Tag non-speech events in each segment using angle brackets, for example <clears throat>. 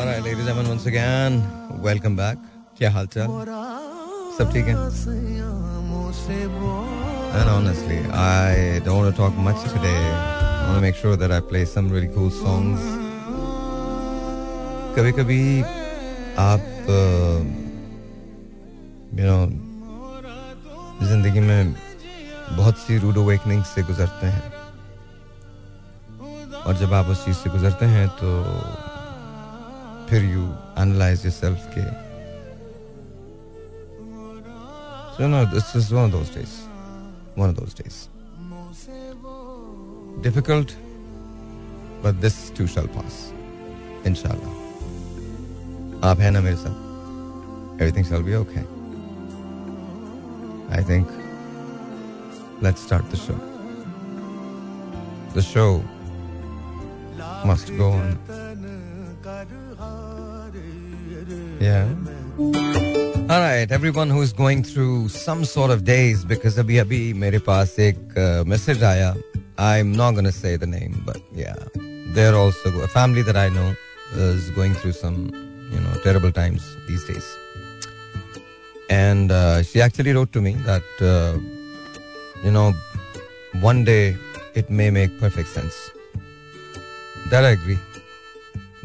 Alright, ladies and gentlemen, once again, welcome back. क्या हाल चाल सब ठीक है I don't want to talk much today. I want to make sure that I play some really cool songs. कभी कभी आप यू नो ज़िंदगी में बहुत सी रूड अवेकनिंग से गुजरते हैं और जब आप उस चीज़ से गुजरते हैं तो फिर यू एनालाइज योरसेल्फ के So no, this is one of those days. One of those days. Difficult, but this too shall pass. Inshallah. आप है ना मेरे साथ Everything shall be okay. I think let's start the show. The show must go on. Yeah. All right, everyone who is going through some sort of days because अभी अभी मेरे पास एक message आया. I'm not gonna say the name, but yeah, they're also a family that I know is going through some, you know, terrible times these days. And uh, she actually wrote to me that, uh, you know, one day it may make perfect sense. That I agree.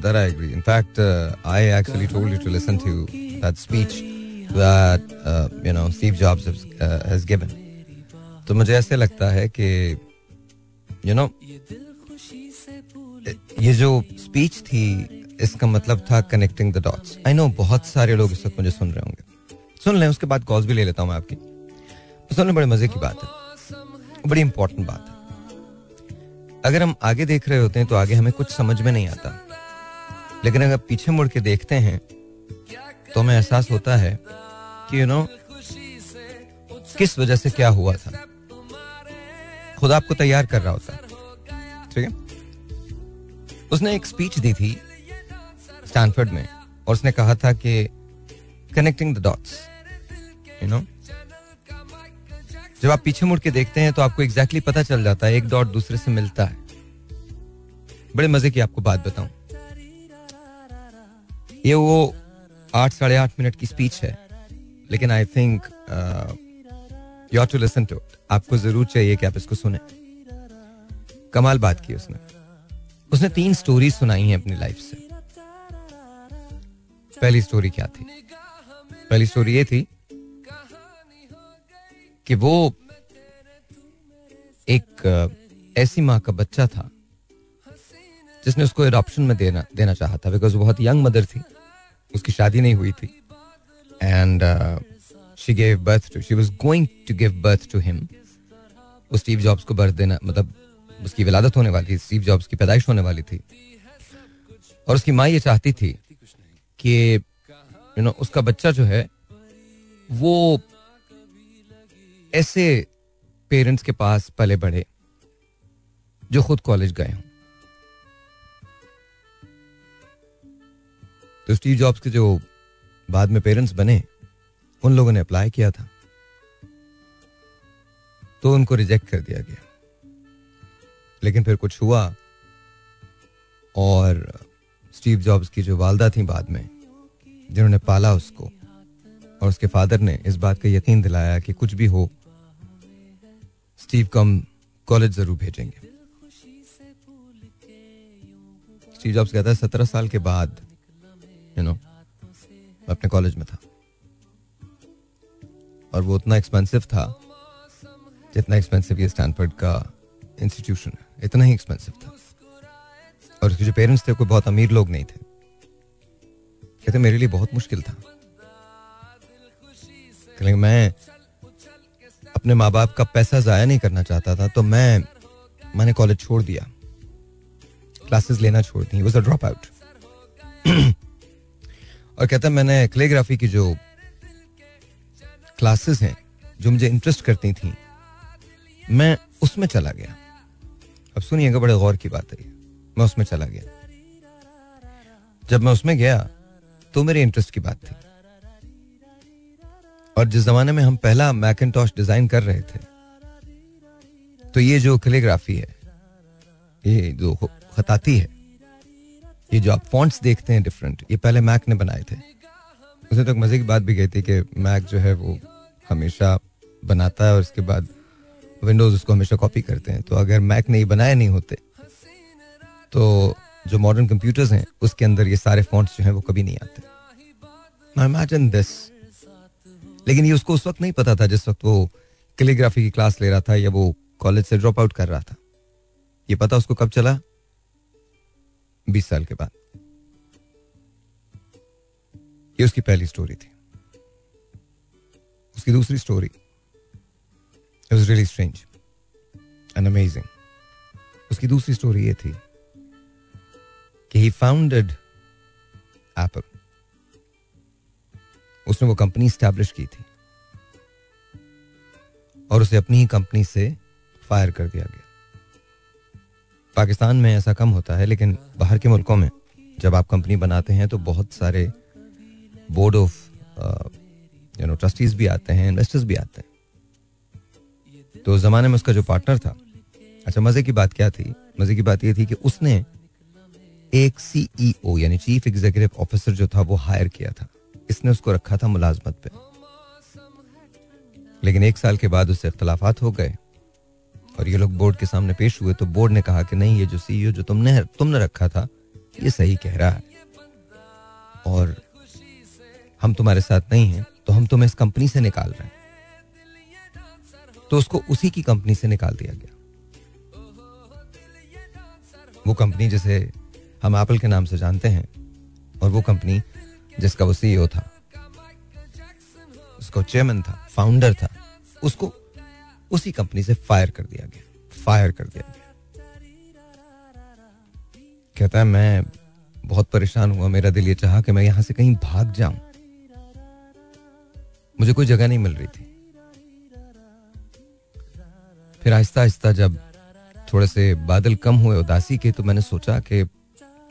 That I agree. In fact, uh, I actually told you to listen to that speech that uh, you know Steve Jobs has, uh, has given. तो मुझे ऐसे लगता है कि you you no know, ये जो speech थी इसका मतलब था connecting the dots I know बहुत सारे लोग इस वक्त मुझे सुन रहे होंगे। सुन लें उसके बाद कॉल्स भी ले लेता हूँ मैं आपकी। तो सुनने बड़े मज़े की बात है। बड़ी इंपॉर्टेंट बात है। अगर हम आगे देख रहे होते हैं तो आगे हमें कुछ समझ में नहीं आता। लेकिन अगर पीछे मुड़ के देखते हैं तो हमें एहसास होता है कि यू नो किस वजह से क्या हुआ था। खुद आपको तैयार कर रहा होता ठीक है? उसने एक स्पीच दी थी स्टैनफोर्ड में, और उसने कहा था कि connecting the dots you know जब आप पीछे मुड़ के देखते हैं तो आपको एग्जैक्टली exactly पता चल जाता है, एक डॉट दूसरे से मिलता है। बड़े मज़े की आपको बात बताऊँ। ये वो आठ, साढ़े आठ मिनट की स्पीच है। लेकिन I think you to listen to आपको ज़रूर चाहिए कि आप इसको सुने। कमाल बात की उसने। उसने तीन स्टोरी सुनाई हैं अपनी लाइफ से। पहली स्टोरी क्या थी? पहली स्टोरी ये थी कि वो एक ऐसी माँ का बच्चा था, जिसने उसको एडॉप्शन में देना देना चाहा था बिकॉज़ वो बहुत यंग मदर थी। उसकी शादी नहीं हुई थी। And she gave birth to she was going to give birth to him वो स्टीव जॉब्स को बर्थ देना मतलब उसकी विलादत होने वाली थी स्टीव जॉब्स की पैदाइश होने वाली थी। और उसकी माँ ये चाहती थी कि यू नो उसका बच्चा जो है, वो ऐसे पेरेंट्स के पास पले बढ़े, जो खुद कॉलेज गए हों। तो स्टीव जॉब्स के जो बाद में पेरेंट्स बने, उन लोगों ने अप्लाई किया था। तो उनको रिजेक्ट कर दिया गया। लेकिन फिर कुछ हुआ और स्टीव जॉब्स की जो वालदा थी बाद में, जिन्होंने पाला उसको, और उसके फादर ने इस बात का यकीन दिलाया कि कुछ भी हो, स्टीव को हम कॉलेज ज़रूर भेजेंगे। स्टीव जॉब्स कहता है, सत्रह साल के बाद यू नो अपने कॉलेज में था। और वो उतना एक्सपेंसिव था जितना एक्सपेंसिव ये स्टैनफोर्ड का इंस्टीट्यूशन है। इतना ही एक्सपेंसिव था। और उसके जो पेरेंट्स थे, कोई बहुत अमीर लोग नहीं थे। कहते, मेरे लिए बहुत मुश्किल था। मैं अपने माँ बाप का पैसा जाया नहीं करना चाहता था तो मैं, मैंने कॉलेज छोड़ दिया। क्लासेस लेना छोड़ दी। वॉज़ अ ड्रॉप आउट और कहता मैंने क्लेग्राफी की जो क्लासेस हैं, जो मुझे इंटरेस्ट करती थी, मैं उसमें चला गया। अब सुनिएगा, बड़े गौर की बात है मैं उसमें चला गया। जब मैं उसमें गया तो मेरे इंटरेस्ट की बात थी। और जिस जमाने में हम पहला मैकेटॉश डिज़ाइन कर रहे थे तो ये जो कैलीग्राफी है, ये जो खताती है ये जो आप फॉन्ट्स देखते हैं डिफरेंट ये पहले मैक ने बनाए थे। उसे तो मज़े की बात भी कही थी कि मैक जो है वो हमेशा बनाता है और उसके बाद विंडोज़ उसको हमेशा कॉपी करते हैं। तो अगर मैक ने ये बनाए नहीं होते तो जो मॉडर्न कंप्यूटर्स हैं, उसके अंदर ये सारे फॉन्ट्स जो हैं वो कभी नहीं आते। इमेजिन दिस लेकिन ये उसको उस वक्त नहीं पता था, जिस वक्त वो कैलीग्राफी की क्लास ले रहा था या वो कॉलेज से ड्रॉप आउट कर रहा था। ये पता उसको कब चला? बीस साल के बाद। ये उसकी पहली स्टोरी थी। उसकी दूसरी story was really strange and amazing उसकी दूसरी स्टोरी ये थी कि ही फाउंडेड एप्पल उसने वो कंपनी स्टैब्लिश की थी। और उसे अपनी ही कंपनी से फायर कर दिया गया। पाकिस्तान में ऐसा कम होता है, लेकिन बाहर के मुल्कों में जब आप कंपनी बनाते हैं तो बहुत सारे board of you know trustees भी आते हैं इन्वेस्टर्स भी आते हैं। तो उस जमाने में उसका जो पार्टनर था अच्छा मज़े की बात क्या थी? मज़े की बात ये थी कि उसने एक सीईओ e यानी चीफ एग्जीक्यूटिव ऑफिसर जो था, वो हायर किया था। इसने उसको रखा था मुलाजमत पे। लेकिन एक साल के बाद उससे इख्तलाफात हो गए। और ये लोग बोर्ड के सामने पेश हुए तो बोर्ड ने कहा कि नहीं, ये जो सीईओ जो तुमने तुमने रखा था, ये सही कह रहा है। और हम तुम्हारे साथ नहीं हैं तो हम तुम्हें इस कंपनी से निकाल रहे हैं। तो उसको उसी की कंपनी से निकाल दिया गया। वो कंपनी जिसे हम एप्पल के नाम से जानते हैं, और वो कंपनी जिसका वो सीईओ था, उसका चेयरमैन था फाउंडर था, उसको उसी कंपनी से फायर कर दिया गया। फायर कर दिया गया। कहता है, मैं बहुत परेशान हुआ, मेरा दिल ये चाहा कि मैं यहाँ से कहीं भाग जाऊँ। मुझे कोई जगह नहीं मिल रही थी। फिर आहिस्ता आहिस्ता जब थोड़े से बादल कम हुए उदासी के तो मैंने सोचा कि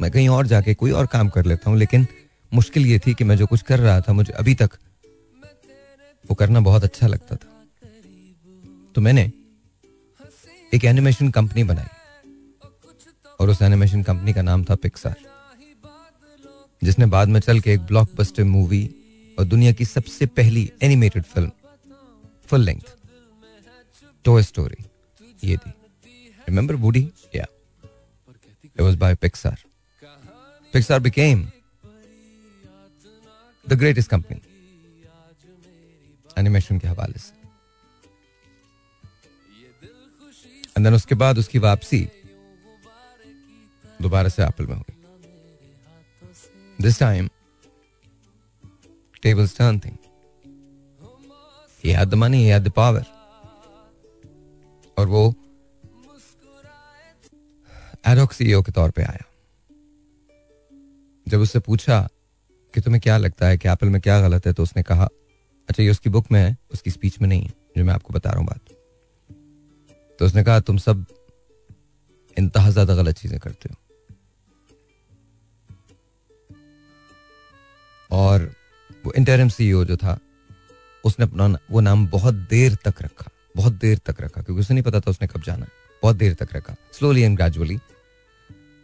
मैं कहीं और जाके कोई और काम कर लेता हूँ, लेकिन मुश्किल ये थी कि मैं जो कुछ कर रहा था, मुझे अभी तक वो करना बहुत अच्छा लगता था। तो मैंने एक एनिमेशन कंपनी बनाई। और उस एनिमेशन कंपनी का नाम था पिक्सार जिसने बाद में चल के एक ब्लॉकबस्टर मूवी और दुनिया की सबसे पहली animated film full length toy story ये थी। Remember Woody yeah it was by Pixar Pixar became the greatest company animation के हवाले से। एंड देन उसके बाद उसकी वापसी दोबारा से एप्पल में हुई this time tables turn thing. He had the money. और वो एडॉक सीईओ के तौर पे आया जब उससे पूछा कि तुम्हें क्या लगता है कि एप्पल में क्या गलत है तो उसने कहा अच्छा ये उसकी बुक में है, उसकी स्पीच में नहीं है, जो मैं आपको बता रहा हूँ बात तो उसने कहा, तुम सब इंतहा ज़्यादा गलत चीज़ें करते हो। और वो इंटरम सीईओ जो था, उसने अपना वो नाम बहुत देर तक रखा, बहुत देर तक रखा, क्योंकि उसे नहीं पता था उसने कब जाना बहुत देर तक रखा। Slowly and gradually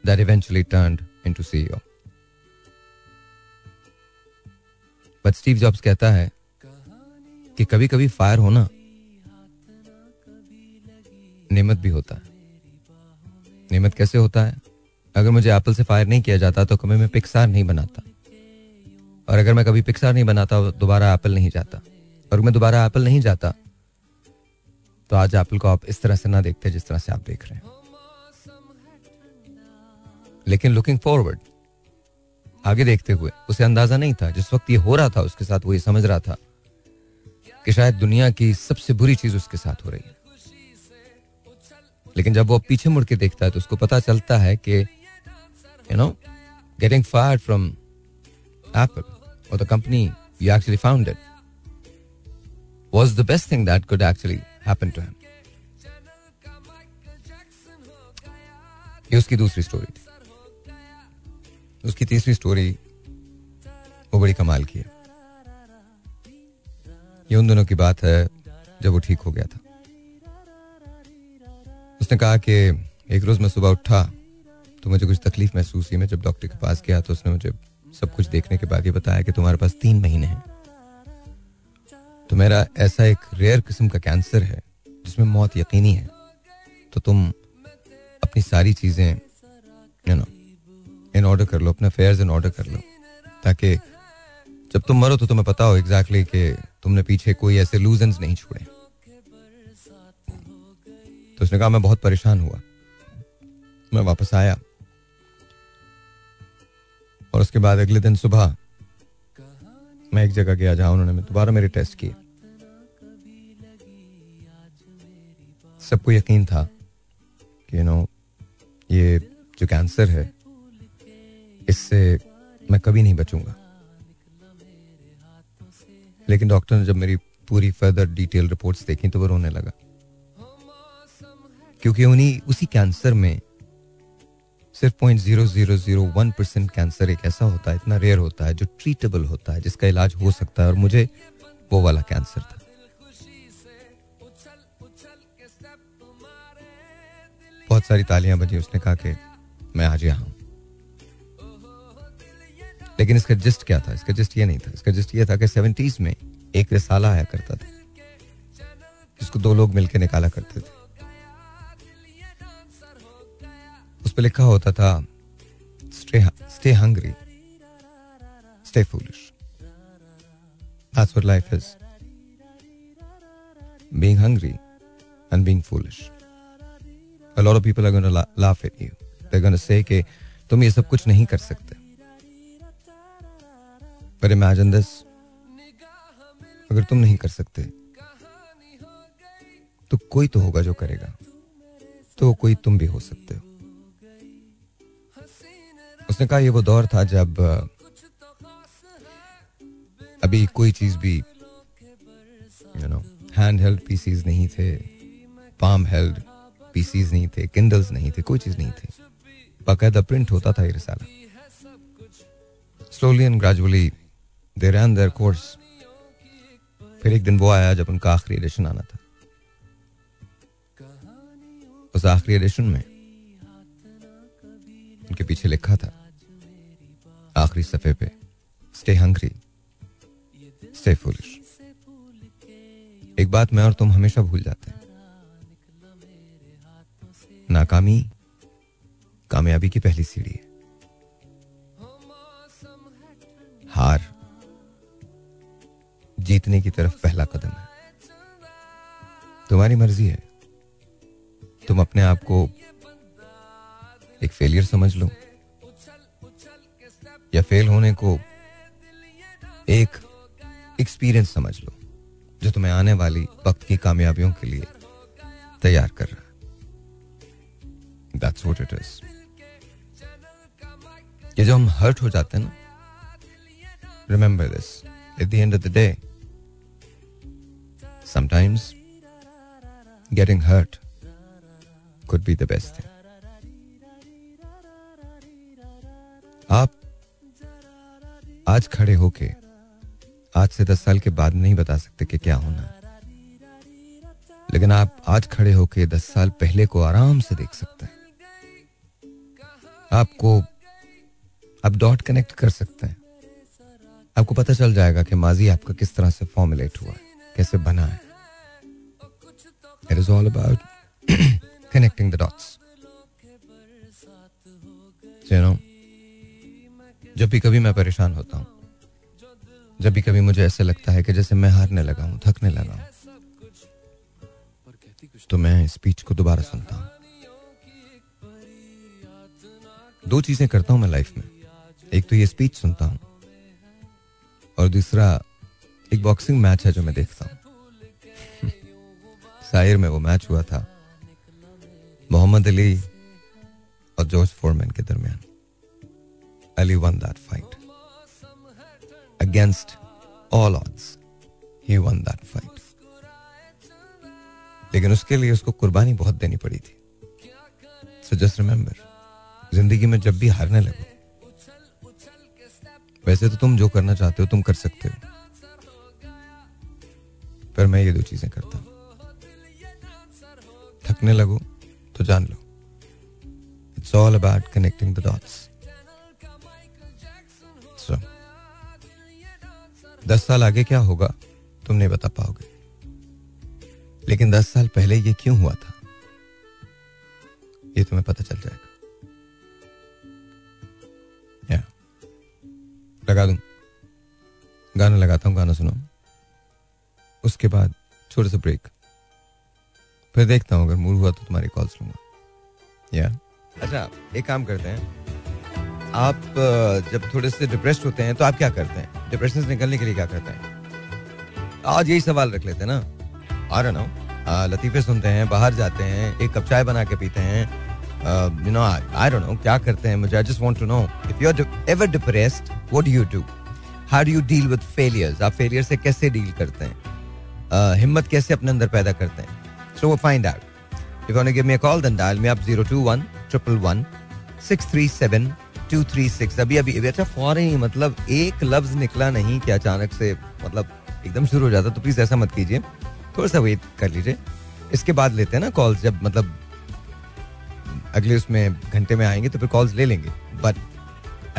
that eventually turned into CEO but Steve Jobs कहता है कि कभी कभी फायर होना नेमत भी होता है। नेमत कैसे होता है? अगर मुझे एप्पल से फायर नहीं किया जाता तो कभी मैं पिक्सार नहीं बनाता। और अगर मैं कभी पिक्सार नहीं बनाता, दोबारा एप्पल नहीं जाता। और मैं दोबारा एप्पल नहीं जाता तो आज एप्पल को आप इस तरह से ना देखते जिस तरह से आप देख रहे हैं। लेकिन लुकिंग फॉरवर्ड आगे देखते हुए, उसे अंदाज़ा नहीं था। जिस वक्त ये हो रहा था, उसके साथ वो ये समझ रहा था कि शायद दुनिया की सबसे बुरी चीज़ उसके साथ हो रही है। लेकिन जब वो पीछे मुड़ के देखता है तो उसको पता चलता है कि you know getting fire from Apple और the company you actually founded was the best thing that could actually happen to him. ये उसकी दूसरी स्टोरी थी। उसकी तीसरी स्टोरी वो बड़ी कमाल की है। ये उन दोनों की बात है जब वो ठीक हो गया था। उसने कहा कि एक रोज मैं सुबह उठा तो मुझे कुछ तकलीफ़ महसूस हुई। मैं जब डॉक्टर के पास गया तो उसने मुझे सब कुछ देखने के बाद ये बताया कि तुम्हारे पास तीन महीने हैं। तो मेरा ऐसा एक रेयर किस्म का कैंसर है, जिसमें मौत यकीनी है। तो तुम अपनी सारी चीज़ें यू नो इन ऑर्डर कर लो, अपने अफेयर्स इन ऑर्डर कर लो, ताकि जब तुम मरो तो तुम्हें पता हो एग्जैक्टली exactly कि तुमने पीछे कोई ऐसे लूजन नहीं छोड़े। तो उसने कहा, मैं बहुत परेशान हुआ। मैं वापस आया। और उसके बाद अगले दिन सुबह मैं एक जगह गया जहाँ उन्होंने दोबारा मेरे टेस्ट किए। सबको यकीन था कि यू नो ये जो कैंसर है, इससे मैं कभी नहीं बचूँगा। लेकिन डॉक्टर ने जब मेरी पूरी फर्दर डिटेल रिपोर्ट्स देखी तो वो रोने लगा। क्योंकि उन्हीं, उसी कैंसर में सिर्फ़ point zero zero zero one percent cancer एक ऐसा होता है, इतना रेयर होता है, जो ट्रीटेबल होता है, जिसका इलाज हो सकता है, और मुझे वो वाला कैंसर था। बहुत सारी तालियाँ बजी, उसने कहा कि मैं आज यहाँ हूँ। लेकिन इसका जिस्ट क्या था? इसका जिस्ट ये नहीं था। इसका जिस्ट ये था कि सेवेंटीज में एक रिसाला आया करता था। जिसको दो लोग मिलकर निकाला करते थे। पर लिखा होता था stay hungry stay foolish That's what life is. Being hungry and being foolish. A lot of people are going to laugh at you. They're going to say कि तुम ये सब कुछ नहीं कर सकते पर इमेजिन दिस अगर तुम नहीं कर सकते तो कोई तो होगा जो करेगा तो कोई तुम भी हो सकते हो उसने कहा, ये वो दौर था जब, अभी कोई चीज़ भी you know hand held PCs नहीं थे पाम हेल्ड पीसीज नहीं थे किंडल्स नहीं थे, कोई चीज़ नहीं थी। बाकायदा प्रिंट होता था ये रिसाला। Slowly and gradually they run their course फिर एक दिन वो आया जब उनका आखिरी एडिशन आना था। उस आखिरी एडिशन में उनके पीछे लिखा था आखिरी सफे पे। स्टे हंग्री स्टे फुलिश एक बात मैं और तुम हमेशा भूल जाते हैं। नाकामी, कामयाबी की पहली सीढ़ी है। हार जीतने की तरफ़ पहला कदम है। तुम्हारी मर्ज़ी है। तुम अपने आप को एक फेलियर समझ लो। या फेल होने को एक एक्सपीरियंस समझ लो, जो तुम्हें आने वाली वक्त की कामयाबियों के लिए तैयार कर रहा है That's what it is. ये जो हम हर्ट हो जाते हैं ना remember this at the end of the day sometimes getting hurt could be the best thing. आप आज खड़े होके आज से दस साल के बाद नहीं बता सकते कि क्या होना। लेकिन आप आज खड़े होके दस साल पहले को आराम से देख सकते हैं। आपको आप डॉट कनेक्ट कर सकते हैं। आपको पता चल जाएगा कि माजी आपका किस तरह से फॉर्मुलेट हुआ है, कैसे बना है। It is all about connecting the dots you know जब भी कभी मैं परेशान होता हूँ, जब भी कभी मुझे ऐसे लगता है कि जैसे मैं हारने लगा हूँ, थकने लगा हूँ तो मैं स्पीच को दोबारा सुनता हूँ। दो चीज़ें करता हूँ मैं लाइफ में। एक तो ये स्पीच सुनता हूँ और दूसरा एक बॉक्सिंग मैच है जो मैं देखता हूँ। <laughs> शायर में वो मैच हुआ था, मोहम्मद अली और जॉर्ज फोरमैन के दरमियान। Ali won that fight against all odds he won that fight लेकिन उसके लिए उसको कुर्बानी बहुत देनी पड़ी थी। सो जस्ट रिमेंबर ज़िंदगी में जब भी हारने लगो, वैसे तो तुम जो करना चाहते हो, तुम कर सकते हो। पर मैं ये दो चीज़ें करता हूँ। थकने लगो तो जान लो। It's all about connecting the dots दस साल आगे क्या होगा? तुम नहीं बता पाओगे। लेकिन दस साल पहले ये क्यों हुआ था? ये तुम्हें पता चल जाएगा। या लगा दूँ। गाना लगाता हूँ, गाना सुनो उसके बाद छोटे से ब्रेक फिर देखता हूँ, अगर मूड हुआ तो तुम्हारी कॉल्स लूँगा। या अच्छा एक काम करते हैं। आप जब थोड़े से डिप्रेस्ड होते हैं तो आप क्या करते हैं? डिप्रेशन से निकलने के लिए क्या करते हैं? आज यही सवाल रख लेते हैं ना। आ रहा ना लतीफे सुनते हैं बाहर जाते हैं एक कप चाय बना के पीते हैं। You know I don't know क्या करते हैं मुझे? I just want to know if you are ever depressed what do you do how do you deal with failures आप फेलियर से कैसे डील करते हैं? uh, हिम्मत कैसे अपने अंदर पैदा करते हैं? सो वो find out if you want to give me a call then dial me up 021 triple one six three seven two three six अभी अभी अच्छा फॉरन ही मतलब एक लफ्ज निकला नहीं कि अचानक से मतलब एकदम शुरू हो जाता तो प्लीज़ ऐसा मत कीजिए। थोड़ा सा वेट कर लीजिए। इसके बाद लेते हैं ना कॉल्स जब मतलब अगले उसमें घंटे में आएँगे तो फिर कॉल्स ले लेंगे। बट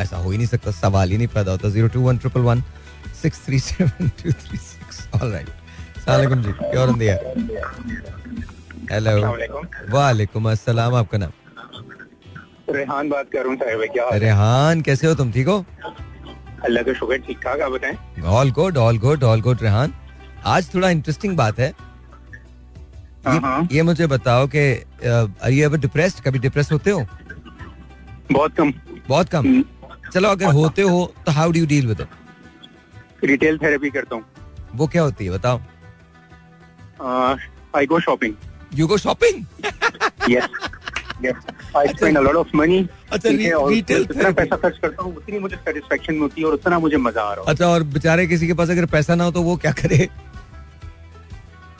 ऐसा हो ही नहीं सकता सवाल ही नहीं पैदा होता। Zero two one triple one six three seven two three six all right सलाम जी। प्योर हेलो वालेकुम अस्सलाम आपका नाम? रेहान बात कर रहा हूँ साहिब क्या रेहान कैसे हो तुम? ठीक हो? अल्लाह का शुक्र ठीक ठाक आप बताएँ? All good all good all good Rehan. आज थोड़ा इंटरेस्टिंग बात है। ये, हाँ, हाँ। ये मुझे बताओ कि आर यू एवर डिप्रेस्ड कभी डिप्रेस होते हो? बहुत कम। बहुत कम? हम्म। चलो अगर होते हो तो how do you deal with it retail therapy करता हूँ। वो क्या होती है बताओ। I go shopping you go shopping yes I spend a lot of money अच्छा जितना पैसा खर्च करता हूँ उतनी मुझे सेटिस्फेक्शन होती है और उतना मुझे मज़ा आ रहा है। अच्छा और बेचारे किसी के पास अगर पैसा ना हो तो वो क्या करे?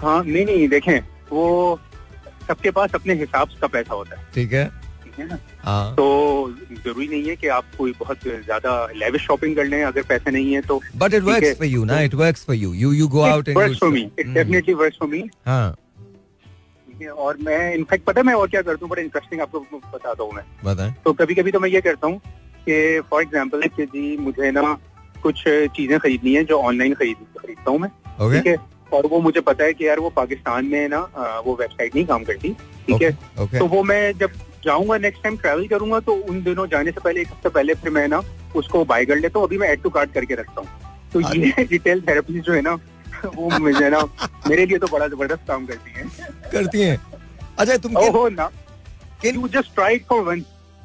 हाँ नहीं नहीं देखें वो सबके पास अपने हिसाब का पैसा होता है। ठीक है। ठीक है हाँ। तो ज़रूरी नहीं है कि आप कोई बहुत ज़्यादा लेविश शॉपिंग कर लें अगर पैसे नहीं है तो। But it works for you ना it works for you you you go out and works for me it definitely works for me हाँ। और मैं इनफैक्ट पता है मैं और क्या करता हूँ? बड़ा इंटरेस्टिंग आपको बताता हूँ मैं। बताएँ। तो कभी कभी तो मैं ये करता हूँ कि फॉर एग्ज़ाम्पल कि जी मुझे ना कुछ चीज़ें खरीदनी है जो ऑनलाइन खरीद खरीदता हूँ मैं। ठीक है? और वो मुझे पता है कि यार वो पाकिस्तान में ना वो वेबसाइट नहीं काम करती। ठीक है? तो वो मैं जब जाऊँगा नेक्स्ट टाइम ट्रैवल करूँगा तो उन दिनों जाने से पहले एक हफ़्ते पहले फिर मैं ना उसको बाय कर लेता हूँ। अभी मैं एड टू कार्ड करके रखता हूँ। तो ये रिटेल थेरेपी <laughs> जो है ना <laughs> वो मुझे ना मेरे लिए तो बड़ा ज़बरदस्त काम करती है। करती है। अच्छा तुम ओहो ना। You just try for one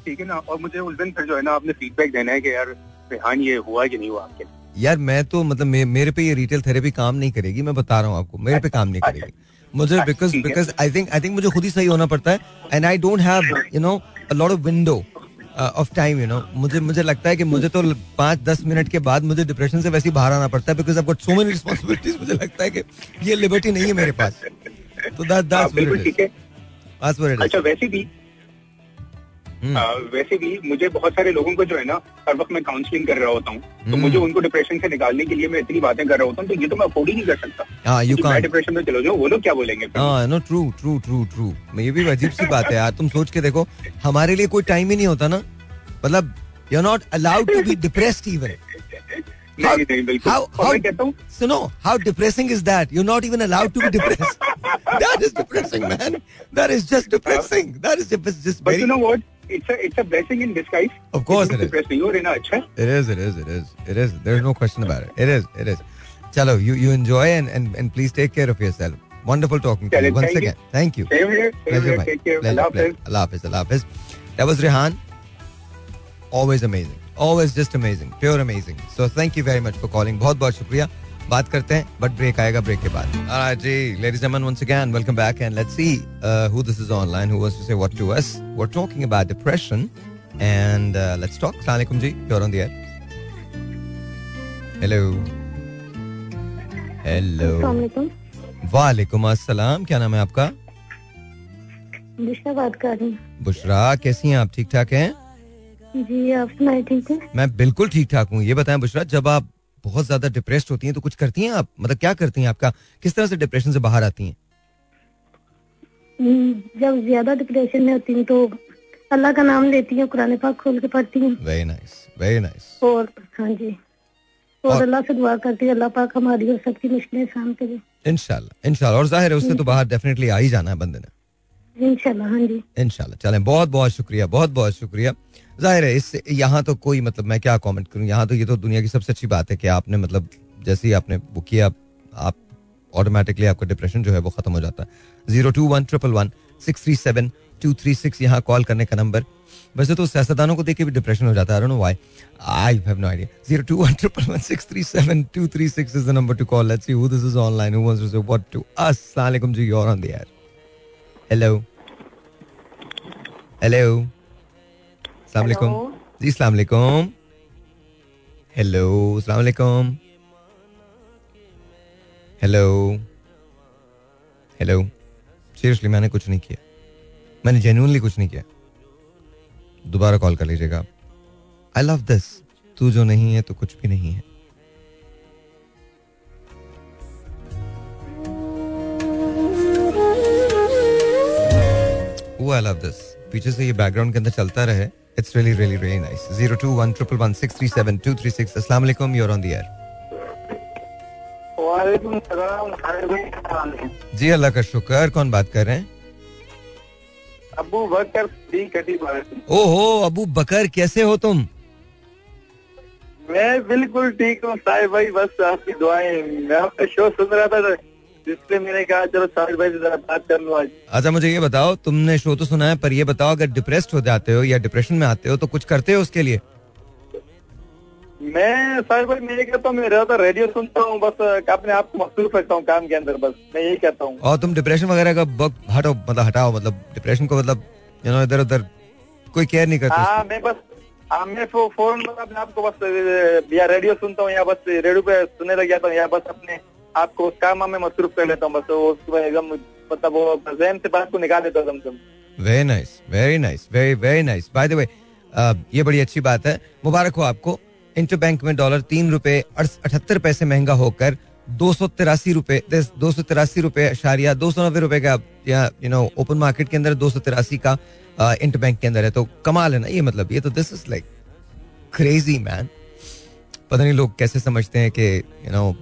ठीक है ना? और मुझे उस दिन फिर जो है ना आपने फीडबैक देना है कि यार रेहान ये हुआ कि नहीं हुआ आपके यार मैं तो मतलब मे, मेरे पे ये रिटेल थेरेपी काम नहीं करेगी मैं बता रहा हूँ आपको। मेरे पे काम नहीं अच्छा, करेगी। मुझे because because I think I think मुझे खुद ही सही होना पड़ता है। And I don't have you know a lot of window of time you know मुझे मुझे लगता है कि मुझे तो पाँच दस मिनट के बाद मुझे डिप्रेशन से वैसे बाहर आना पड़ता है because I so many responsibilities मुझे लगता है कि ये लिबर्टी नहीं है मेरे पास। तो दस दस मिनट है। अच्छा वैसे भी। वैसे भी मुझे बहुत सारे लोगों को जो है ना हर वक्त मैं काउंसलिंग कर रहा होता हूँ तो हम्म। मुझे उनको डिप्रेशन से निकालने के लिए मैं इतनी बातें कर रहा होता हूँ तो ये तो मैं अफोर्ड ही नहीं कर सकता यू हाँ, मैं डिप्रेशन में चलो जाओ वो लोग क्या बोलेंगे no true true true true ये भी अजीब सी बात है यार तुम सोच के देखो हमारे लिए कोई टाइम ही नहीं होता ना मतलब you are not allowed to be depressed even how depressing is that? You're not even allowed to be depressed. <laughs> that is depressing, man. That is just depressing. That is just, just But very... you know what? it's a it's a blessing in disguise. Of course it is. It is, it is, it is, it is. There's no question about it. It is, it is. Chalo, you you enjoy and, and, and please take care of yourself. Wonderful talking to you once again. Thank you. Same here. Same here. Take care. Allah Hafiz. Allah Hafiz. Allah Hafiz. That was Rehan. Always amazing. Always just amazing. Pure amazing. So thank you very much for calling. बहुत बहुत शुक्रिया. बात करते हैं but break आएगा break के बाद। जी ladies and once again welcome back and let's see who this is online who wants to say what to us we are talking about depression and let's talk अस्सलाम वालेकुम जी you are on the air hello hello वालेकुम अस्सलाम क्या नाम है आपका बुशरा बात कर रही हूँ बुशरा कैसी हैं आप? ठीक ठाक हैं? जी आप सुनाए ठीक है मैं बिल्कुल ठीक ठाक हूँ। ये बताएँ बुशरा जब आप बहुत ज़्यादा डिप्रेस्ड होती हैं तो कुछ करती हैं आप? मतलब क्या करती हैं आपका? किस तरह से डिप्रेशन से बाहर आती हैं? हम्म, जब ज़्यादा डिप्रेशन में होती हूँ तो अल्लाह का नाम लेती हूँ कुरान पाक खोल के पढ़ती हूँ। वेरी नाइस वेरी नाइस और हाँ जी। और अल्लाह से दुआ करती हूँ अल्लाह पाक हमारी और सबकी मुश्किलें शाम के लिए इंशाल्लाह इंशाल्लाह। और ज़ाहिर है उससे तो बाहर डेफिनेटली आ ही जाना है बंदे ने। इंशाल्लाह हाँ जी। इंशाल्लाह चलें बहुत बहुत शुक्रिया बहुत बहुत शुक्रिया। ज़ाहिर है, इससे यहाँ तो कोई मतलब मैं क्या कमेंट करूँ? यहाँ तो ये तो दुनिया की सबसे अच्छी बात है कि आपने मतलब जैसे ही आपने वो किया, आप ऑटोमेटिकली आपका डिप्रेशन जो है वो खत्म हो जाता है। Zero two one triple one six three seven two three six यहाँ कॉल करने का नंबर वैसे तो सियासतदानों को देख के भी डिप्रेशन हो जाता है। Why I have no idea zero two one triple one six three seven two three six is the number to call let's see who this is online who wants what to to अस्सलाम वालेकुम जी you are on the air hello hello अस्सलाम वालेकुम जी अस्सलाम वालेकुम hello अस्सलाम वालेकुम hello hello seriously मैंने कुछ नहीं किया। मैंने जेन्यूनली कुछ नहीं किया। दोबारा कॉल कर लीजिएगा आई लव दिस तू जो नहीं है तो कुछ भी नहीं है। आई लव दिस पीछे से ये बैकग्राउंड के अंदर चलता रहे। One six three seven two three six अस्सलाम वालेकुम यूर ऑन द जी अल्लाह का शुक्र कौन बात कर रहे हैं? अबू बकर ओहो अबू बकर कैसे हो तुम? मैं बिल्कुल ठीक हूँ साहिब भाई बस आपकी दुआएँ मैं आपका शो सुन रहा था इसलिए मैंने कहा चलो साहिब भाई से जरा बात कर लो आज। अच्छा मुझे ये बताओ तुमने शो तो सुना है पर ये बताओ अगर डिप्रेस्ड हो जाते हो या डिप्रेशन में आते हो तो कुछ करते हो उसके लिए? मैं सर भाई मैं ये कहता हूँ मैं रहता रेडियो सुनता हूँ बस अपने आप को मसरूफ रखता हूँ काम के अंदर बस मैं यही कहता हूँ। और तुम डिप्रेशन वगैरह का वक्त हटो मतलब हटाओ मतलब डिप्रेशन को मतलब यू नो इधर उधर कोई केयर नहीं करता हाँ मैं बस हाँ मैं फ़ोन अपने आप को बस या रेडियो सुनता हूँ या बस रेडियो पे सुनने लग जाता हूँ या बस अपने आपको उस काम में मसरूफ कर लेता हूँ, बस उसको एकदम मतलब वो जहन से बात को निकाल देता हूँ एकदम। Very nice very nice very very nice by the way ये बड़ी अच्छी बात है। मुबारक हो आपको। इंटर बैंक में डॉलर तीन रुपए अठहत्तर पैसे महँगा होकर दो सौ तिरासी रुपए दो सौ तिरासी रुपए अशारिया, दो सौ नब्बे रुपए का या यू नो ओपन मार्केट के अंदर दो सौ तिरासी का इंटर बैंक के अंदर है। तो कमाल है ना ये मतलब? ये तो this is like crazy man पता नहीं लोग कैसे समझते हैं कि यू नो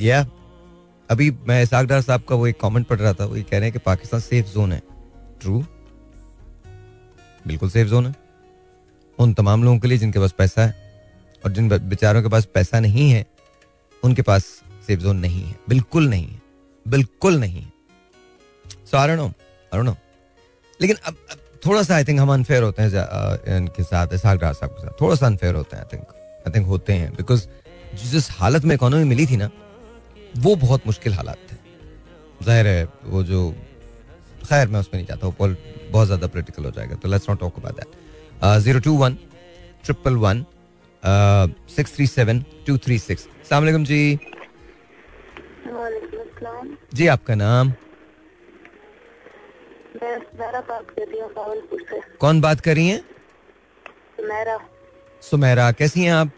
या अभी मैं इसाकडार साहब का वो एक कमेंट पढ़ रहा था वो ये कह रहे हैं कि पाकिस्तान सेफ़ जोन है। ट्रू बिल्कुल सेफ़ जोन है। उन तमाम लोगों के लिए जिनके पास पैसा है और जिन बेचारों के पास पैसा नहीं है उनके पास सेफ़ जोन नहीं है। बिल्कुल नहीं है। बिल्कुल नहीं है। सो आई लेकिन अब, अब थोड़ा सा आई थिंक हम अनफेयर होते हैं इनके साथ सागराज साहब के साथ। थोड़ा सा अनफेयर होते हैं आई थिंक आई थिंक होते हैं। बिकॉज़ जिस हालत में इकोनॉमी मिली थी ना वो बहुत मुश्किल हालात थे। ज़ाहिर है वो जो खैर मैं उसमें नहीं चाहता हूँ बहुत ज़्यादा पोलिटिकल हो जाएगा तो let's not talk about that zero two one triple one six three seven two three six सलामकुम जी जी आपका नाम? कौन बात कर रही हैं? सुमेरा सुमेरा कैसी हैं आप?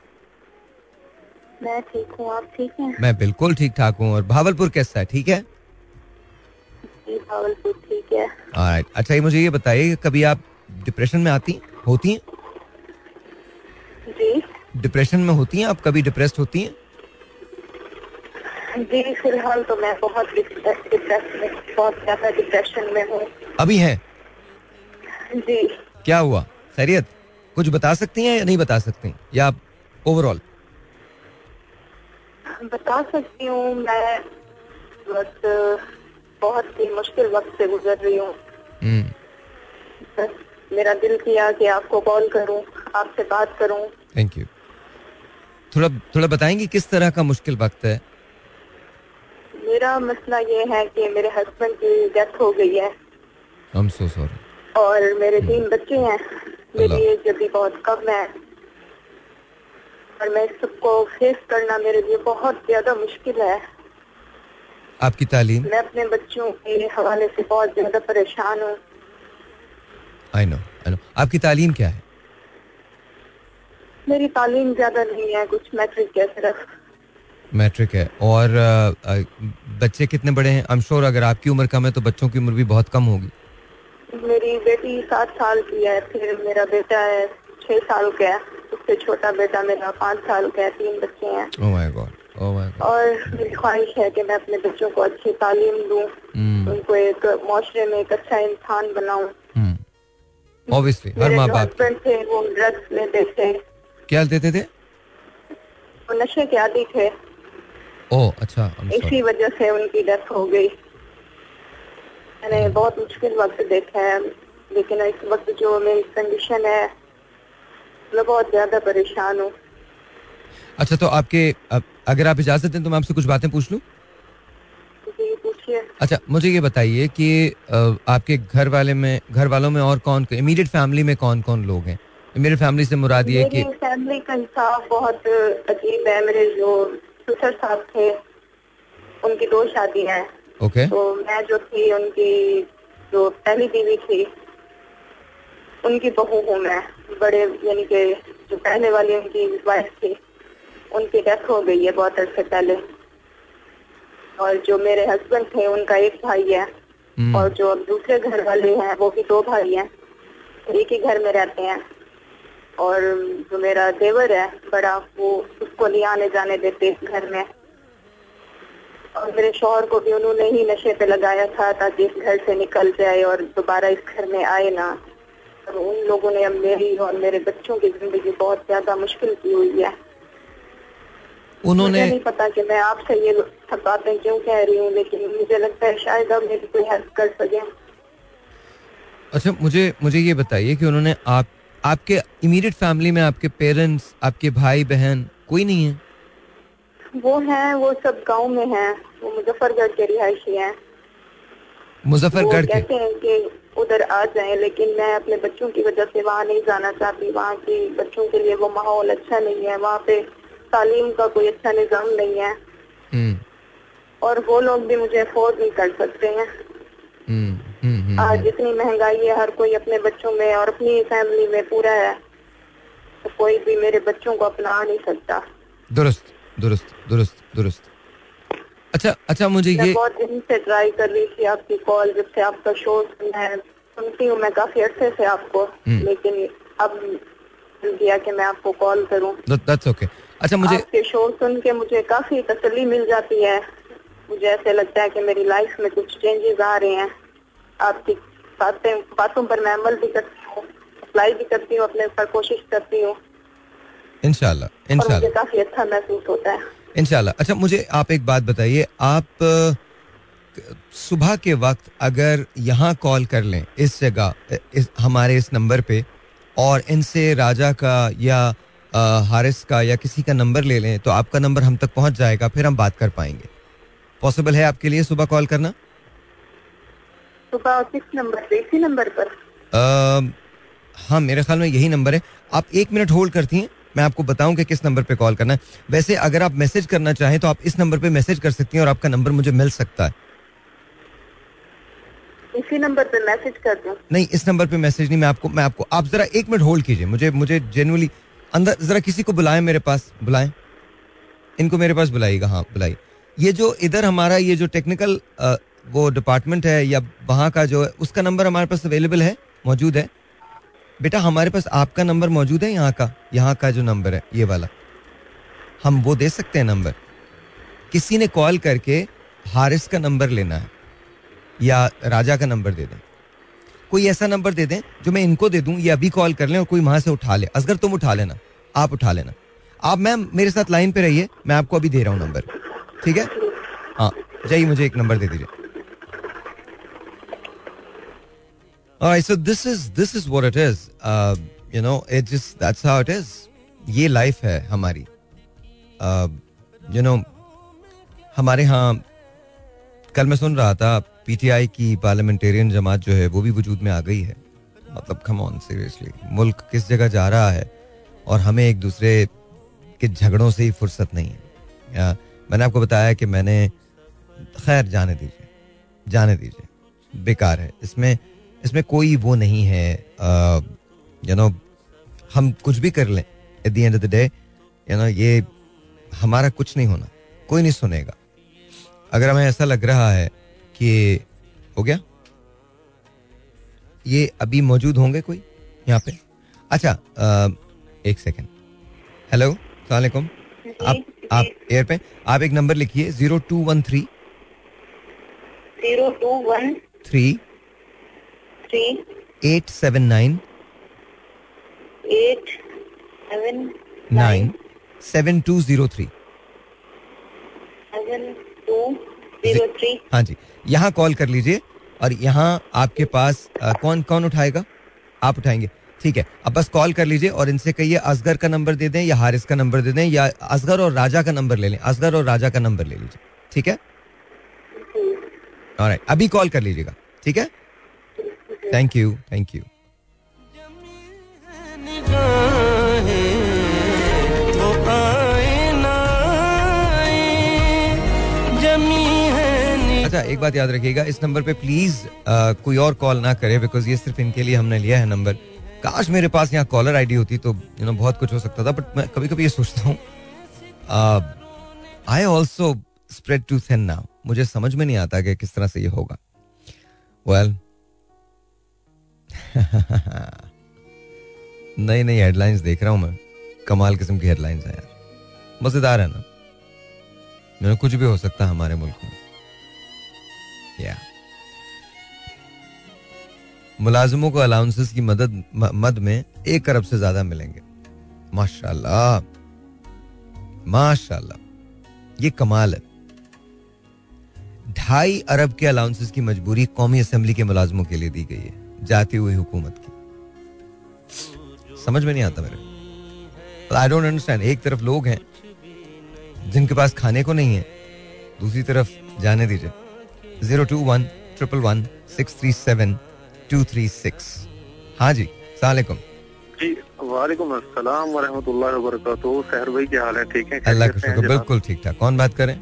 मैं ठीक हूँ आप ठीक हैं? मैं बिल्कुल ठीक ठाक हूँ। और भावलपुर कैसा है? ठीक है? भावलपुर ठीक है। अच्छा ये मुझे ये बताइए कभी आप डिप्रेशन में आती होती हैं? जी। डिप्रेशन में होती हैं? आप कभी डिप्रेस्ड होती हैं? जी फ़िलहाल तो मैं बहुत बहुत ज़्यादा डिप्रेशन में हूँ। अभी है? जी। क्या हुआ? खैरियत? कुछ बता सकती हैं या नहीं बता सकती? या आप ओवरऑल बता सकती हूँ मैं बस बहुत ही मुश्किल वक्त से गुजर रही हूँ। हम्म। मेरा दिल किया कि आपको कॉल करूँ आपसे बात करूँ। थैंक यू थोड़ा थोड़ा बताएँगे किस तरह का मुश्किल वक्त है? मेरा मसला ये है कि मेरे हस्बैंड की डेथ हो गई है। I'm so sorry. और मेरे. तीन बच्चे हैं। मेरी एज अभी बहुत कम है। और मैं इस सबको फेस करना मेरे लिए बहुत ज़्यादा मुश्किल है। आपकी तालीम? मैं अपने बच्चों के हवाले से बहुत ज़्यादा परेशान हूँ। आई नो आई नो आपकी तालीम क्या है? मेरी तालीम ज़्यादा नहीं है कुछ मैट्रिक है सिर्फ़। मैट्रिक है। और आ, बच्चे कितने बड़े हैं? आई एम श्योर अगर आपकी उम्र कम है तो बच्चों की उम्र भी बहुत कम होगी। मेरी बेटी सात साल की है फिर मेरा बेटा है छह साल का है। उससे छोटा बेटा मेरा पाँच साल का है तीन बच्चे हैं oh my God. Oh my God. और मेरी ख्वाहिश है कि मैं अपने बच्चों को अच्छी तालीम दूँ Hmm. उनको एक माशरे में एक अच्छा इंसान बनाऊँ Hmm. Obviously, हर मेरे माँ बाप थे वो ड्रग्स लेते थे क्या देते थे वो नशे के आदि थे ओह अच्छा इसी वजह से उनकी डेथ हो गई मैंने बहुत मुश्किल वक्त देखा है लेकिन इस वक्त जो मेरी कंडीशन है मैं बहुत ज़्यादा परेशान हूँ। अच्छा तो आपके अगर आप इजाज़त दें तो मैं आपसे कुछ बातें पूछ लूँ? अच्छा मुझे ये बताइए कि आपके घर वाले में घर वालों में और कौन इमीडिएट फैमिली में कौन कौन लोग हैं? मेरे फैमिली से मुराद ये मेरी कि फैमिली का हिसाब बहुत अजीब है। मेरे जो ससुर साहब थे उनकी दो शादियाँ हैं। ओके तो मैं जो थी उनकी जो पहली बीवी थी उनकी बहू हूँ मैं। बड़े यानी कि जो पहले वाली उनकी वाइफ थी उनकी डेथ हो गई है बहुत अरसे पहले। और जो मेरे हस्बैंड थे उनका एक भाई है हम्म, और जो अब दूसरे घर वाले हैं वो भी दो भाई हैं एक ही घर में रहते हैं। और जो मेरा देवर है बड़ा वो उसको नहीं आने जाने देते घर में। और मेरे शोहर को भी उन्होंने ही नशे पे लगाया था ताकि इस घर से निकल जाए और दोबारा इस घर में आए ना। और उन लोगों ने अब मेरी और मेरे बच्चों की ज़िंदगी बहुत ज़्यादा मुश्किल की हुई है। उन्होंने नहीं पता कि मैं आपसे ये सब बातें क्यों कह रही हूँ लेकिन मुझे लगता है शायद अब मेरी कोई हेल्प कर सके। अच्छा मुझे मुझे ये बताइए कि उन्होंने आप आपके इमीडिएट फैमिली में आपके पेरेंट्स आपके भाई बहन कोई नहीं है? वो हैं वो सब गाँव में हैं वो मुजफ्फरगढ़ के रिहायशी हैं। मुजफ्फरगढ़ के? कहते हैं कि उधर आ जाएँ लेकिन मैं अपने बच्चों की वजह से वहाँ नहीं जाना चाहती। वहाँ की बच्चों के लिए वो माहौल अच्छा नहीं है। वहाँ पे तालीम का कोई अच्छा निज़ाम नहीं है। हम्म, और वो लोग भी मुझे अफोर्ड नहीं कर सकते हैं। हम्म, हम्म, आज जितनी महँगाई है हर कोई अपने बच्चों में और अपनी फैमिली में पूरा है। तो कोई भी मेरे बच्चों को अपना नहीं सकता। दुरुस्त दुरुस्त दुरुस्त दुरुस्त। अच्छा अच्छा मुझे ये बहुत दिन से ट्राई कर रही थी आपकी कॉल जब से आपका शो सुना है। सुनती हूँ मैं काफ़ी अरसे से आपको हम्म। लेकिन अब किया कि मैं आपको कॉल करूँ। दैट्स ओके अच्छा मुझे आपके शो सुन के मुझे काफ़ी तसली मिल जाती है। मुझे ऐसे लगता है कि मेरी लाइफ में कुछ चेंजेस आ रहे हैं। आपकी बातें बातों पर मैं अमल भी करती हूँ अप्लाई भी करती हूँ अपने ऊपर कोशिश करती हूँ। और मुझे काफ़ी अच्छा महसूस होता है। इंशाल्लाह। अच्छा मुझे आप एक बात बताइए आप सुबह के वक्त अगर यहाँ कॉल कर लें इस जगह इस हमारे इस नंबर पे और इनसे राजा का या हारिस का या किसी का नंबर ले लें तो आपका नंबर हम तक पहुँच जाएगा फिर हम बात कर पाएँगे। पॉसिबल है आपके लिए सुबह कॉल करना? सुबह किस नंबर पे? इसी नंबर पर। अ, हाँ मेरे ख्याल में यही नंबर है। आप एक मिनट होल्ड करती हैं। मैं आपको बताऊँ कि किस नंबर पे कॉल करना है। वैसे अगर आप मैसेज करना चाहें तो आप इस नंबर पे मैसेज कर सकती हैं और आपका नंबर मुझे मिल सकता है। इसी नंबर पे मैसेज कर दूँ? नहीं इस नंबर पे मैसेज नहीं मैं आपको मैं आपको आप जरा एक मिनट होल्ड कीजिए। मुझे मुझे जेनुअली अंदर जरा किसी को बुलाएँ मेरे पास बुलाएँ। इनको मेरे पास बुलाइएगा हाँ बुलाइए। ये जो इधर हमारा ये जो टेक्निकल वो डिपार्टमेंट है या वहाँ का जो है उसका नंबर हमारे पास अवेलेबल है मौजूद है। बेटा, हमारे पास आपका नंबर मौजूद है यहाँ का। यहाँ का जो नंबर है, ये वाला। हम वो दे सकते हैं नंबर। किसी ने कॉल करके हारिस का नंबर लेना है, या राजा का नंबर दे दें। कोई ऐसा नंबर दे दें जो मैं इनको दे दूँ, ये अभी कॉल कर लें और कोई वहाँ से उठा ले। असगर तुम उठा लेना, आप उठा लेना। आप मैम, मेरे साथ लाइन पे रहिए, मैं आपको अभी दे रहा हूँ नंबर। ठीक है? हाँ जाइए मुझे एक नंबर दे दीजिए। Alright, so this is this is what it is. Uh, you know, it just that's how it is. ये लाइफ है हमारी यू नो हमारे यहाँ कल मैं सुन रहा था पीटीआई की पार्लियामेंटेरियन जमात जो है वो भी वजूद में आ गई है मतलब कम ऑन सीरियसली मुल्क किस जगह जा रहा है और हमें एक दूसरे के झगड़ों से ही फुर्सत नहीं है या, मैंने आपको बताया कि मैंने खैर जाने दीजिए जाने दीजिए बेकार है इसमें इसमें कोई वो नहीं है यू नो हम कुछ भी कर लें at the end of the day you know ये हमारा कुछ नहीं होना कोई नहीं सुनेगा। अगर हमें ऐसा लग रहा है कि हो गया? ये अभी मौजूद होंगे कोई यहाँ पे? अच्छा आ, एक सेकेंड हेलो सलामकुम आप आप एयर पे आप एक नंबर लिखिए zero two one three zero two one three three eight seven nine eight seven nine seven two zero three seven two zero three हाँ जी। यहाँ कॉल कर लीजिए और यहाँ आपके पास आ, कौन कौन उठाएगा? आप उठाएँगे। ठीक है। अब बस कॉल कर लीजिए और इनसे कहिए असगर का नंबर दे दें या हारिस का नंबर दे दें या असगर और राजा का नंबर ले लें। असगर और राजा का नंबर ले लीजिए। ठीक है? और अभी कॉल कर लीजिएगा। ठीक है? थैंक यू थैंक यू अच्छा एक बात याद रखिएगा, इस नंबर पे प्लीज़ कोई और कॉल ना करे बिकॉज़ ये सिर्फ़ इनके लिए हमने लिया है नंबर। काश मेरे पास यहाँ कॉलर आईडी होती तो यू नो बहुत कुछ हो सकता था बट मैं कभी कभी ये सोचता हूँ। I also spread to now मुझे समझ में नहीं आता कि किस तरह से ये होगा। वेल नई नई हेडलाइंस देख रहा हूँ मैं। कमाल किस्म की हेडलाइंस है यार। मज़ेदार है ना। कुछ भी हो सकता है हमारे मुल्क में। या मुलाजमों को अलाउंसेस की मदद मद में एक अरब से ज़्यादा मिलेंगे। माशाल्लाह। माशाल्लाह। ये कमाल है। ढाई अरब के अलाउंसेस की मजबूरी कौमी असम्बली के मुलाजमों के लिए दी गई है। जाती हुई हुकूमत की। समझ में नहीं आता मेरे। आई डोंट अंडरस्टैंड एक तरफ़ लोग हैं जिनके पास खाने को नहीं है दूसरी तरफ़ जाने दीजिए। Zero two one triple one six three seven two three six. हाँ जी सलामकुम जी वालेकुम अस्सलाम वरहमतुल्लाहि वबरकातुहू। सहर भाई क्या हाल है? ठीक है? अल्लाह का शुक्र बिल्कुल ठीक ठाक। कौन बात करें?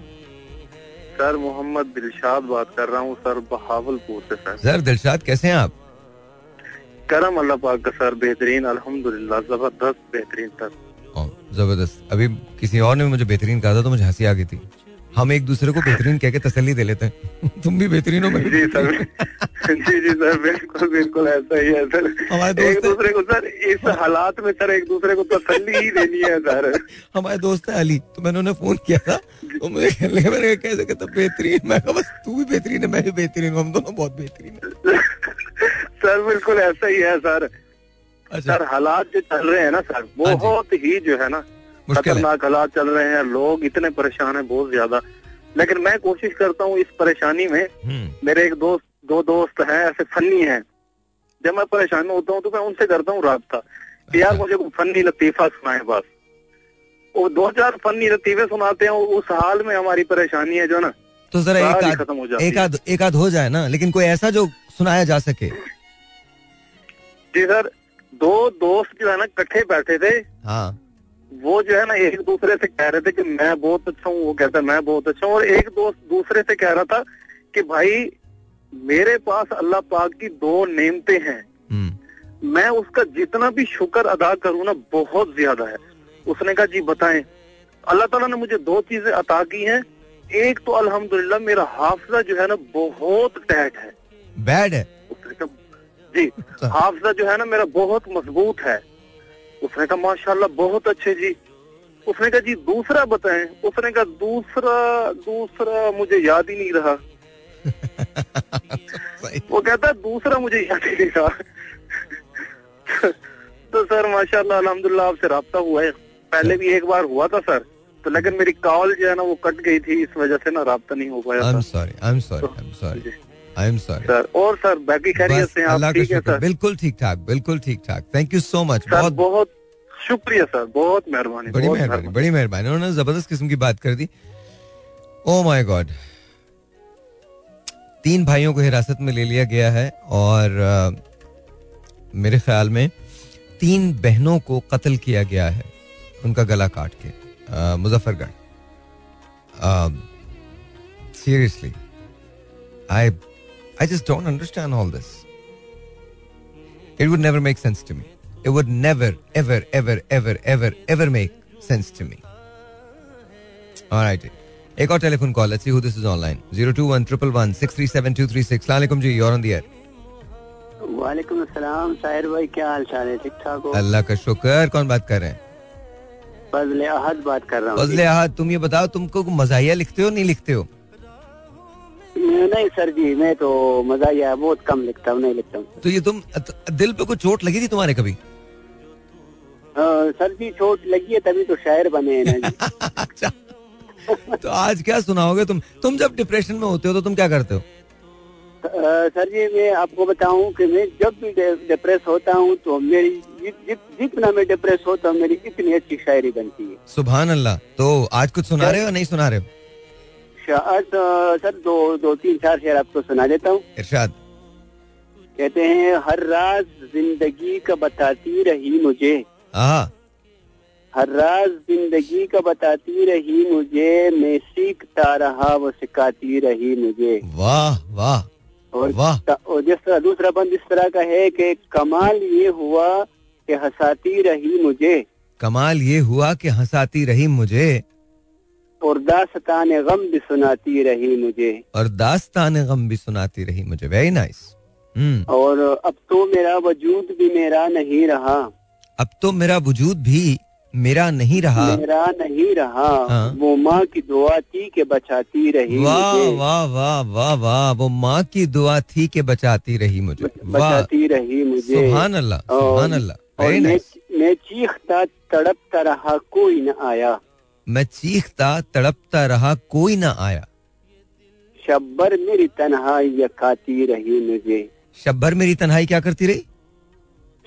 सर मोहम्मद दिलशाद बात कर रहा हूँ सर बहावलपुर से सर। सर दिलशाद कैसे हैं आप? करम अल्लाह पाक का सर बेहतरीन अल्हम्दुलिल्लाह ज़बरदस्त बेहतरीन सर ज़बरदस्त। अभी किसी और ने मुझे बेहतरीन कहा था तो मुझे हँसी आ गई थी। हम एक दूसरे को बेहतरीन कह के तसली दे लेते हैं। <laughs> तुम भी बेहतरीन हो जी सर। जी जी सर बिल्कुल बिल्कुल ऐसा ही है सर। हमारे एक दूसरे को सर इस हालात में सर एक दूसरे को तसली ही देनी है सर। <laughs> हमारे दोस्त है अली तो मैंने उन्हें फ़ोन किया था। तो मुझे खेलने मैंने कैसे कहता बेहतरीन? मैं बस तू भी बेहतरीन है मैं भी बेहतरीन हम दोनों बहुत बेहतरीन है। <laughs> सर बिल्कुल ऐसा ही है सर। अच्छा। सर हालात जो चल रहे हैं ना सर हाँ बहुत ही जो है ना खतरनाक हालात चल रहे हैं लोग इतने परेशान हैं बहुत ज़्यादा। लेकिन मैं कोशिश करता हूँ इस परेशानी में हम्म। मेरे एक दोस्त दो दोस्त हैं ऐसे फनी हैं। जब मैं परेशान होता हूँ तो मैं उनसे करता हूँ कि यार अच्छा। मुझे कोई फनी लतीफा सुनाए बस। वो दो चार फनी लतीफे सुनाते हैं उस हाल में हमारी परेशानी है जो ना तो जरा एक आध खत्म हो जाए एक आध एक आध हो जाए ना लेकिन कोई ऐसा जो सुनाया जा सके। जी सर दो दोस्त जो है ना इकट्ठे बैठे थे। हाँ। वो जो है ना एक दूसरे से कह रहे थे कि मैं बहुत अच्छा हूँ वो कहता मैं बहुत अच्छा हूँ। और एक दोस्त दूसरे से कह रहा था कि भाई मेरे पास अल्लाह पाक की दो नेमते हैं। हम्म। मैं उसका जितना भी शुक्र अदा करूँ ना बहुत ज़्यादा है। उसने कहा जी बताएँ। अल्लाह ताला ने मुझे दो चीज़ें अता की हैं। एक तो अल्हम्दुलिल्लाह मेरा हाफजा जो है ना बहुत टैट है। बैड है? उसने कहा जी अच्छा। हाफजा जो है ना मेरा बहुत मज़बूत है। उसने कहा माशाल्लाह बहुत अच्छे जी। उसने कहा जी दूसरा बताएँ। उसने कहा दूसरा दूसरा मुझे याद ही नहीं रहा। <laughs> वो कहता दूसरा मुझे याद ही नहीं रहा। <laughs> तो सर माशाल्लाह अल्हम्दुलिल्लाह आपसे रहा हुआ है। पहले भी एक बार हुआ था सर। तो लेकिन मेरी कॉल जो है ना वो कट गई थी इस वजह से ना रहा नहीं हो पाया I'm sorry, I'm sorry, तो I'm sorry. I am sorry sir और सर बाकी खैरियत से आप ठीक है सर बिल्कुल ठीक ठाक बिल्कुल ठीक ठाक। थैंक यू सो मच बहुत बहुत शुक्रिया सर बहुत मेहरबानी बड़ी मेहरबानी बड़ी मेहरबानी। उन्होंने ज़बरदस्त किस्म की बात कर दी। ओ माय गॉड तीन भाइयों को हिरासत में ले लिया गया है और आ, मेरे ख्याल में तीन बहनों को कत्ल किया गया है। उनका गला काट के। Muzaffargarh. Seriously I I just don't understand all this. It would never make sense to me. It would never, ever, ever, ever, ever, ever make sense to me. All right. एक और telephone call let's see who this is online 021 111 637 236 सलाम जी you are on the air वालेकुम अस्सलाम साहिर भाई क्या हाल चाल है ठीक ठाक हो अल्लाह का शुक्र कौन बात कर रहे हैं फजल अहद बात कर रहा हूँ फजल अहद तुम ये बताओ तुमको मजाहिया लिखते हो नहीं लिखते हो नहीं सर जी मैं तो मजाहिया बहुत कम लिखता हूँ नहीं लिखता हूँ। तो ये तुम दिल पे कोई चोट लगी थी तुम्हारे कभी? सर जी चोट लगी है तभी तो शायर बने हैं <laughs> अच्छा तो आज क्या सुनाओगे तुम? तुम जब डिप्रेशन में होते हो तो तुम क्या करते हो? सर जी मैं आपको बताऊँ कि मैं जब भी डिप्रेस होता हूँ तो मेरी जितना मैं डिप्रेस होता हूँ मेरी इतनी अच्छी शायरी बनती है। सुबह अल्लाह। तो आज कुछ सुना रहे हो नहीं सुना रहे हो? आज सर दो दो तीन चार शेर आपको सुना देता हूँ। इरशाद। कहते हैं हर राज ज़िंदगी का बताती रही मुझे। हर राज ज़िंदगी का बताती रही मुझे मैं सीखता रहा वो सिखाती रही मुझे। वाह वाह और और जिस तरह दूसरा बंद इस तरह का है कि कमाल ये हुआ कि हंसाती रही मुझे। कमाल ये हुआ कि हंसाती रही मुझे। और दास्तान गम भी सुनाती रही मुझे। और दास्तान गम भी सुनाती रही मुझे। Very nice hmm. और अब तो मेरा वजूद भी मेरा नहीं रहा। अब तो मेरा वजूद भी मेरा नहीं रहा। मेरा नहीं रहा। हाँ। वो माँ की दुआ थी के बचाती रही वाह वाह वाह वाह वाह। वो माँ की दुआ थी के बचाती रही मुझे। बचाती रही मुझे। सुभान अल्लाह सुभान अल्लाह मैं चीखता तड़पता रहा कोई न आया। मैं चीखता तड़पता रहा कोई ना आया। शब्बर मेरी तन्हाई खाती रही मुझे। शब्बर मेरी तन्हाई क्या करती रही?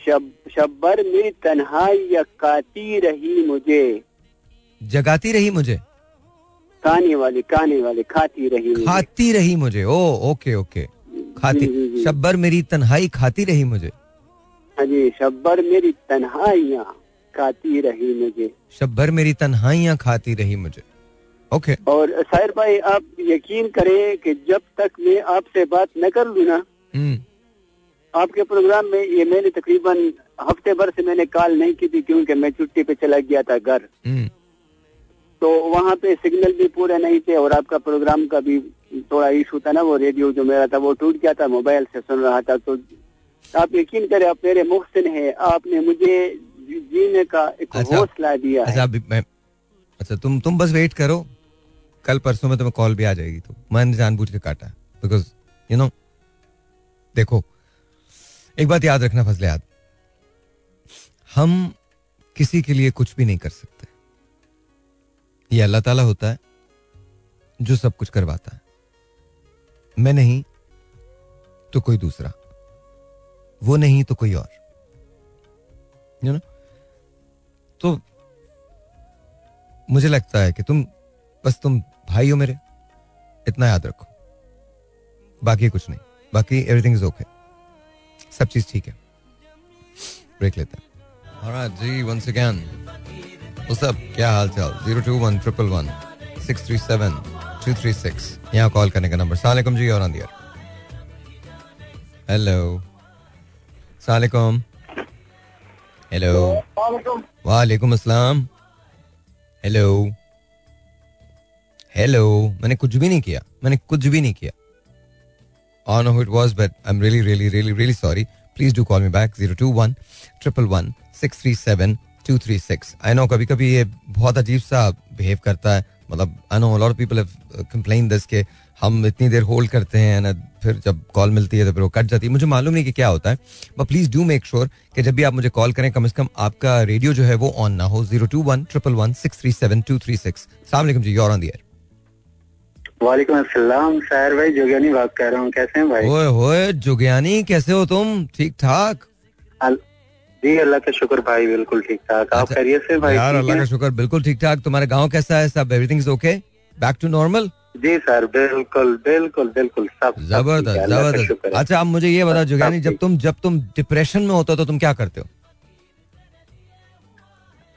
शब, शब्बर में तन्हाई काती रही मुझे। जगाती रही मुझे? खाने वाली खाने वाली खाती रही खाती मुझे। रही मुझे। Oh okay okay. खाती शब्बर मेरी तन्हाई खाती रही मुझे। हाँ जी शब्बर मेरी तन्हाइया। खाती रही मुझे। शब्बर मेरी तन्हाइया खाती रही मुझे। ओके और साहिर भाई आप यकीन करें कि जब तक मैं आपसे बात न कर लू ना हम्म। आपके प्रोग्राम में ये मैंने तकरीबन हफ़्ते भर से मैंने कॉल नहीं की थी क्योंकि मैं छुट्टी पे चला गया था घर। हम्म। तो वहाँ पे सिग्नल भी पूरे नहीं थे और आपका प्रोग्राम का भी थोड़ा इशू था ना वो रेडियो जो मेरा था वो टूट गया था मोबाइल से सुन रहा था। तो आप यकीन करें आप मेरे मुहसिन है आपने मुझे जीने का एक अच्छा, हौसला दिया अच्छा, है। मैं, अच्छा तुम तुम बस वेट करो। कल परसों में तुम्हें कॉल भी आ जाएगी तो। मैंने जानबूझ के काटा बिकॉज़ यू नो देखो एक बात याद रखना फजले याद हम किसी के लिए कुछ भी नहीं कर सकते। ये अल्लाह ताला होता है जो सब कुछ करवाता है। मैं नहीं तो कोई दूसरा। वो नहीं तो कोई और। यू you नो तो मुझे लगता है कि तुम बस तुम भाई हो मेरे। इतना याद रखो। बाकी कुछ नहीं। बाकी एवरीथिंग इज़ ओके सब चीज़ ठीक है। ब्रेक लेते हैं। Alright, जी once again. What's up? क्या हाल चाल? Zero two one triple one six three seven two three six यहाँ कॉल करने का नंबर सलामकुम जी और हेलो सलामकुम हेलो वालेकुम अस्सलाम हेलो हेलो मैंने कुछ भी नहीं किया। मैंने कुछ भी नहीं किया। On no it was but I am really really really really sorry please do call me back zero two one triple one six three seven two three six I know कभी कभी ये बहुत अजीब सा बिहेव करता है। मतलब I know lot people have complain this के हम इतनी देर होल्ड करते हैं ना फिर जब कॉल मिलती है तो फिर वो कट जाती है। मुझे मालूम नहीं कि क्या होता है but please do make sure कि जब भी आप मुझे कॉल करें कम से कम आपका रेडियो जो है वो ऑन ना हो। Zero two one triple one six three seven two three six सलाम जी योर ऑन दी वालेकुम अस्सलाम शायर भाई जोगियानी बात कर रहा हूँ। कैसे हैं भाई? ओए होए जोगियानी कैसे हो तुम? ठीक ठाक? जी अल्लाह का शुक्र भाई बिल्कुल ठीक ठाक। आप खैरियत अच्छा, से भाई यार अल्लाह का शुक्र बिल्कुल ठीक ठाक। तुम्हारे गाँव कैसा है? सब everything is okay back to normal ji sir बिल्कुल बिल्कुल बिल्कुल सब ज़बरदस्त ज़बरदस्त। अच्छा आप मुझे ये बताओ जोगियानी जब तुम जब तुम डिप्रेशन में होते हो तो तुम क्या करते हो?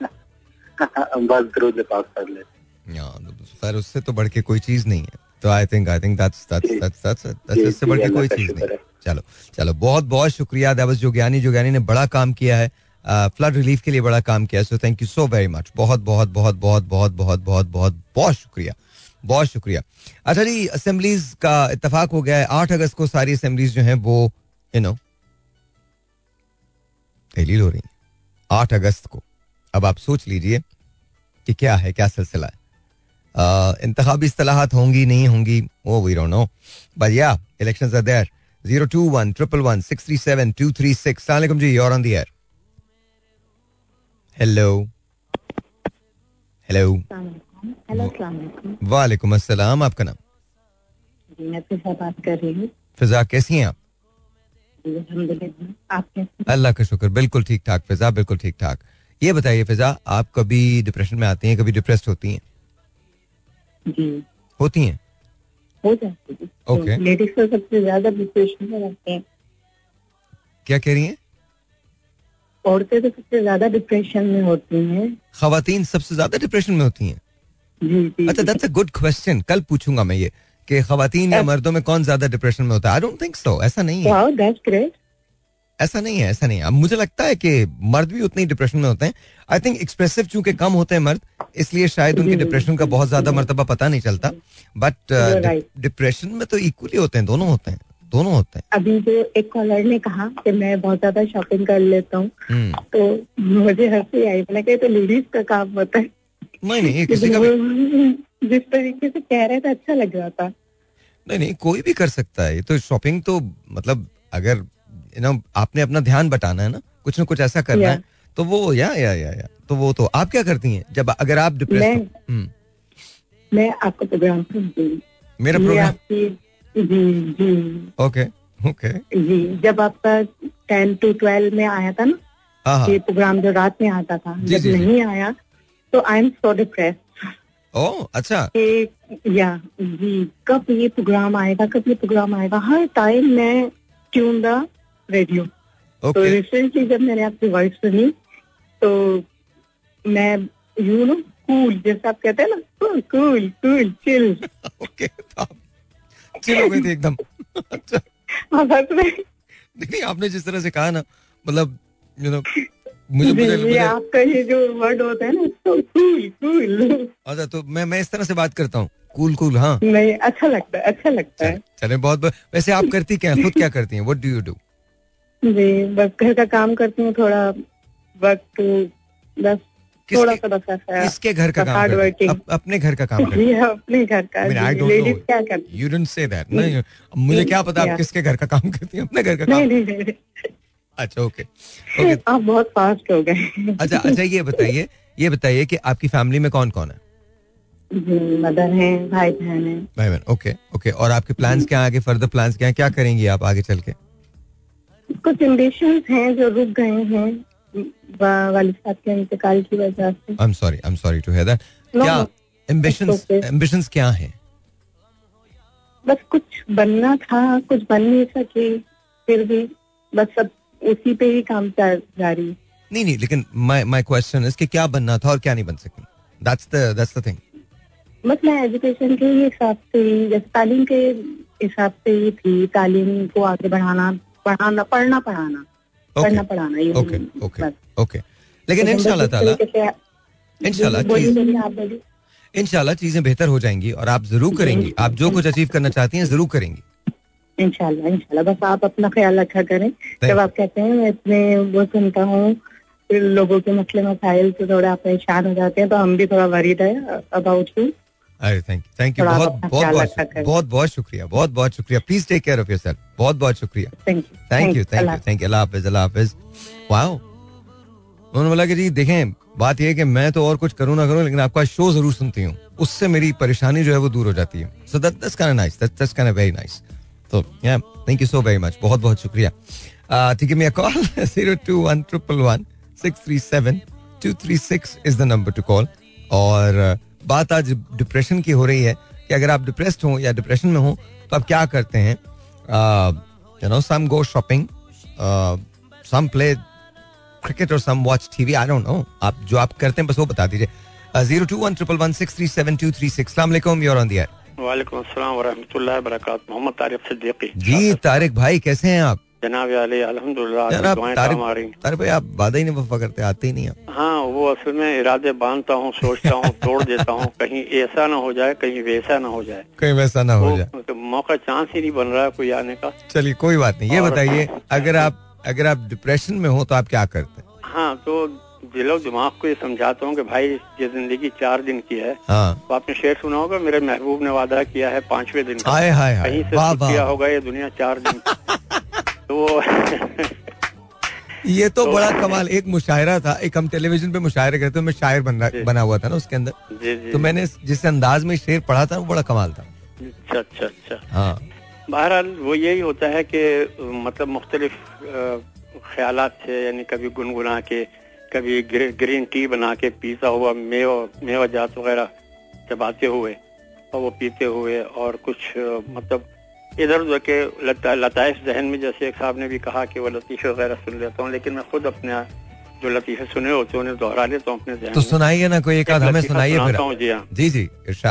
<laughs> बस दरूद पाक कर लेते। खैर उससे तो बढ़ के कोई चीज़ नहीं है। तो I think I think that's that's that's that's that's इससे बढ़ के कोई चीज़ नहीं। चलो चलो बहुत बहुत शुक्रिया। दैवस जोगियानी जोगियानी ने बड़ा काम किया है। फ्लड रिलीफ के लिए बड़ा काम किया so thank you so very much बहुत बहुत बहुत बहुत बहुत बहुत बहुत बहुत बहुत शुक्रिया। बहुत शुक्रिया। अच्छा जी असेंबलीज का इतफाक हो गया है। आठ अगस्त को सारी असेंबलीज जो हैं वो यू नो तहलील हो रही है। आठ अगस्त को। अब आप सोच लीजिए कि क्या है क्या सिलसिला है। इंतबी असलाहत होंगी नहीं होंगी वो we don't know but yeah elections are there zero two one triple one six three seven two three six सलाम जी your on the air hello hello वालेकुम अस्सलाम आपका नाम? मैं फिजा बात कर रही हूँ। फिजा कैसी हैं आप? अल्लाह का शुक्र बिल्कुल ठीक ठाक फिजा बिल्कुल ठीक ठाक। ये बताइए फिजा आप कभी डिप्रेशन में आती हैं कभी डिप्रेस्ड होती हैं? जी। होती हैं? हो जाती है। ओके लेडीज़ तो सबसे ज़्यादा डिप्रेशन में रहते हैं। क्या कह रही हैं? औरतें तो सबसे ज़्यादा डिप्रेशन में होती हैं। खातन सबसे ज़्यादा डिप्रेशन में होती हैं? अच्छा दैट्स अ गुड क्वेश्चन कल पूछूँगा मैं ये कि खातन या मर्दों में कौन ज़्यादा डिप्रेशन में होता है? आई डोंट थिंक सो ऐसा नहीं है. ऐसा नहीं है ऐसा नहीं है। अब मुझे लगता है कि मर्द भी उतनी डिप्रेशन में होते हैं। आई थिंक एक्सप्रेसिव चूँकि कम होते हैं मर्द इसलिए शायद उनके डिप्रेशन का बहुत ज़्यादा मरतबा पता नहीं चलता। बट डिप्रेशन uh, में तो इक्वली होते हैं दोनों होते हैं दोनों होते हैं। अभी जो एक कॉलर ने कहा कि मैं बहुत ज़्यादा शॉपिंग कर लेता हूँ हम्म। तो मुझे हँसी आई। मैंने कहा तो लेडीज़ का काम होता है। नहीं नहीं किसी का भी जिस तरीके से कह रहे थे अच्छा लग रहा था। नहीं नहीं कोई भी कर सकता है। तो शॉपिंग तो मतलब अगर यू नो आपने अपना ध्यान बटाना है ना कुछ ना कुछ ऐसा करना है तो वो या या या या तो वो तो आप क्या करती हैं? जब अगर आप डिप्रेस मैं, हम्म। मैं आपका प्रोग्राम सुनती मेरा प्रोग्राम जी जी। ओके ओके जी जब आपका टेन टू ट्वेल्व में आया था ना हाँ, हाँ। ये प्रोग्राम जो रात में आता था जब नहीं आया तो आई एम सो डिप्रेस ओह अच्छा। या जी कब ये प्रोग्राम आएगा कब ये प्रोग्राम आएगा? हर टाइम मैं ट्यून द रेडियो तो रिसेंटली जब मैंने आपकी वॉइस सुनी तो मैं यू नो कूल जैसे आप कहते हैं ना cool cool cool chill okay chill हो गई थी एकदम। अच्छा। हाँ नहीं आपने जिस तरह से कहा ना मतलब यू नो मुझे मुझे, मुझे आपका ये जो वर्ड होता है ना तो कूल कूल अच्छा तो मैं मैं इस तरह से बात करता हूँ। कूल कूल हाँ। नहीं अच्छा लगता है अच्छा लगता है। चले बहुत वैसे आप करती क्या खुद क्या करती हैं? व्हाट डू यू डू जी बस घर का काम करती हूँ थोड़ा वक्त बस थोड़ा सा बस किसके घर का काम अप, अपने घर का काम <laughs> करती अपने घर का। लेडीज़ क्या करती यू डोंट से दैट नहीं मुझे क्या पता आप किसके घर का काम करती हैं? अपने घर का काम। अच्छा ओके ओके <laughs> आप बहुत फास्ट हो गए। अच्छा अच्छा ये बताइए ये बताइए कि आपकी फैमिली में कौन कौन है मदर है भाई बहन है। भाई बहन ओके ओके और आपके प्लान्स क्या आगे? फर्दर प्लान्स क्या क्या करेंगी आप आगे चल के? कुछ एम्बिशंस हैं जो रुक गए हैं वालिद साहब के इंतकाल की वजह से। I am sorry I am sorry to hear that क्या एम्बिशंस एम्बिशंस क्या हैं? बस कुछ बनना था कुछ बन नहीं सके फिर भी बस सब उसी पे ही काम जारी नहीं नहीं लेकिन माय माय क्वेश्चन इज़ कि क्या बनना था और क्या नहीं बन सकी? That's the that's the thing बस मैं एजुकेशन के हिसाब से जैसे तालीम के हिसाब से ही थी तालीम को आगे बढ़ाना। पढ़ाना पढ़ना पढ़ाना। पढ़ना पढ़ाना ये ओके ओके ओके लेकिन इंशाल्लाह ताला इंशाल्लाह इंशाल्लाह चीज़ें बेहतर हो जाएँगी और आप ज़रूर करेंगी। आप जो कुछ अचीव करना चाहती हैं ज़रूर करेंगी। इनशाला इनशाला बस आप अपना ख्याल रखा करें। जब आप कहते हैं मैं इतने वो सुनता हूँ लोगों के मसले मसाइल से थोड़ा आप परेशान हो जाते हैं तो हम भी थोड़ा वरीड है अबाउट यू अरे थैंक यू थैंक यू बहुत बहुत बहुत बहुत बहुत शुक्रिया बहुत बहुत शुक्रिया। Please take care of yourself बहुत बहुत शुक्रिया। Thank you thank you thank you Allah हाफिज अल्लाह हाफिज वाओ उन्होंने बोला कि जी देखें बात यह है कि मैं तो और कुछ करूँ ना करूँ लेकिन आपका शो ज़रूर सुनती हूँ। उससे मेरी परेशानी जो है वो दूर हो जाती है। So that that's kind nice that's kind very nice तो yeah thank you so very much बहुत बहुत शुक्रिया। ठीक है मैं call zero two one triple one six three seven two three six is the number to call और <laughs> बात आज डिप्रेशन की हो रही है कि अगर आप डिप्रेस्ड हो या डिप्रेशन में हो तो आप क्या करते हैं? You know some go shopping some play cricket और some watch TV I don't know आप जो आप करते हैं बस वो बता दीजिए। Zero two one triple one six three seven two three six सलाम यूर ऑन दी वालेकुम अस्सलाम वरहमतुल्लाहि वबरकात मोहम्मद तारिक सिद्दीकी। जी तारिक भाई कैसे हैं आप? जनाब अली अल्हम्दुलिल्लाह आप वादा ही। नहीं वफा करते आते ही नहीं आप। हाँ वो असल में इरादे बांधता हूँ सोचता हूँ <laughs> तोड़ देता हूँ कहीं ऐसा ना हो जाए कहीं वैसा ना हो जाए। कहीं वैसा ना हो जाए। तो मौका चांस ही नहीं बन रहा है कोई आने का। चलिए कोई बात नहीं ये बताइए अगर आप अगर आप डिप्रेशन में हो तो आप क्या करते हैं? हाँ तो दिलो दिमाग को ये समझाता हूँ कि भाई ये ज़िंदगी चार दिन की है। हाँ। तो आपने शेर सुना होगा मेरे महबूब ने वादा किया है पांचवे दिन का। हाय हाय कहीं से किया होगा ये दुनिया चार दिन <laughs> तो ये तो, तो बड़ा कमाल एक मुशायरा था एक हम टेलीविज़न पे मुशायरे करते मैं शायर बन बना हुआ था ना उसके अंदर। जी, जी, तो मैंने जिस अंदाज में शेर पढ़ा था वो बड़ा कमाल था। अच्छा अच्छा अच्छा। हाँ। बहरहाल वो यही होता है कि मतलब मुख्तलिफ़ ख्याल थे यानी कभी गुनगुना के कभी ग्रीन टी बना के पीता हुआ मेवा मेवा जात वगैरह चबाते हुए और वो पीते हुए और कुछ मतलब इधर उधर के लताइफ जहन में जैसे एक साहब ने भी कहा कि वो लतीफ़े वगैरह सुन लेता हूँ लेकिन मैं खुद अपने जो लतीफ़े सुने होते हैं उन्हें दोहरा लेता हूँ अपने तो सुनाइए ना कोई एक आध हमें सुनाइए फिर। जी हाँ। जी जी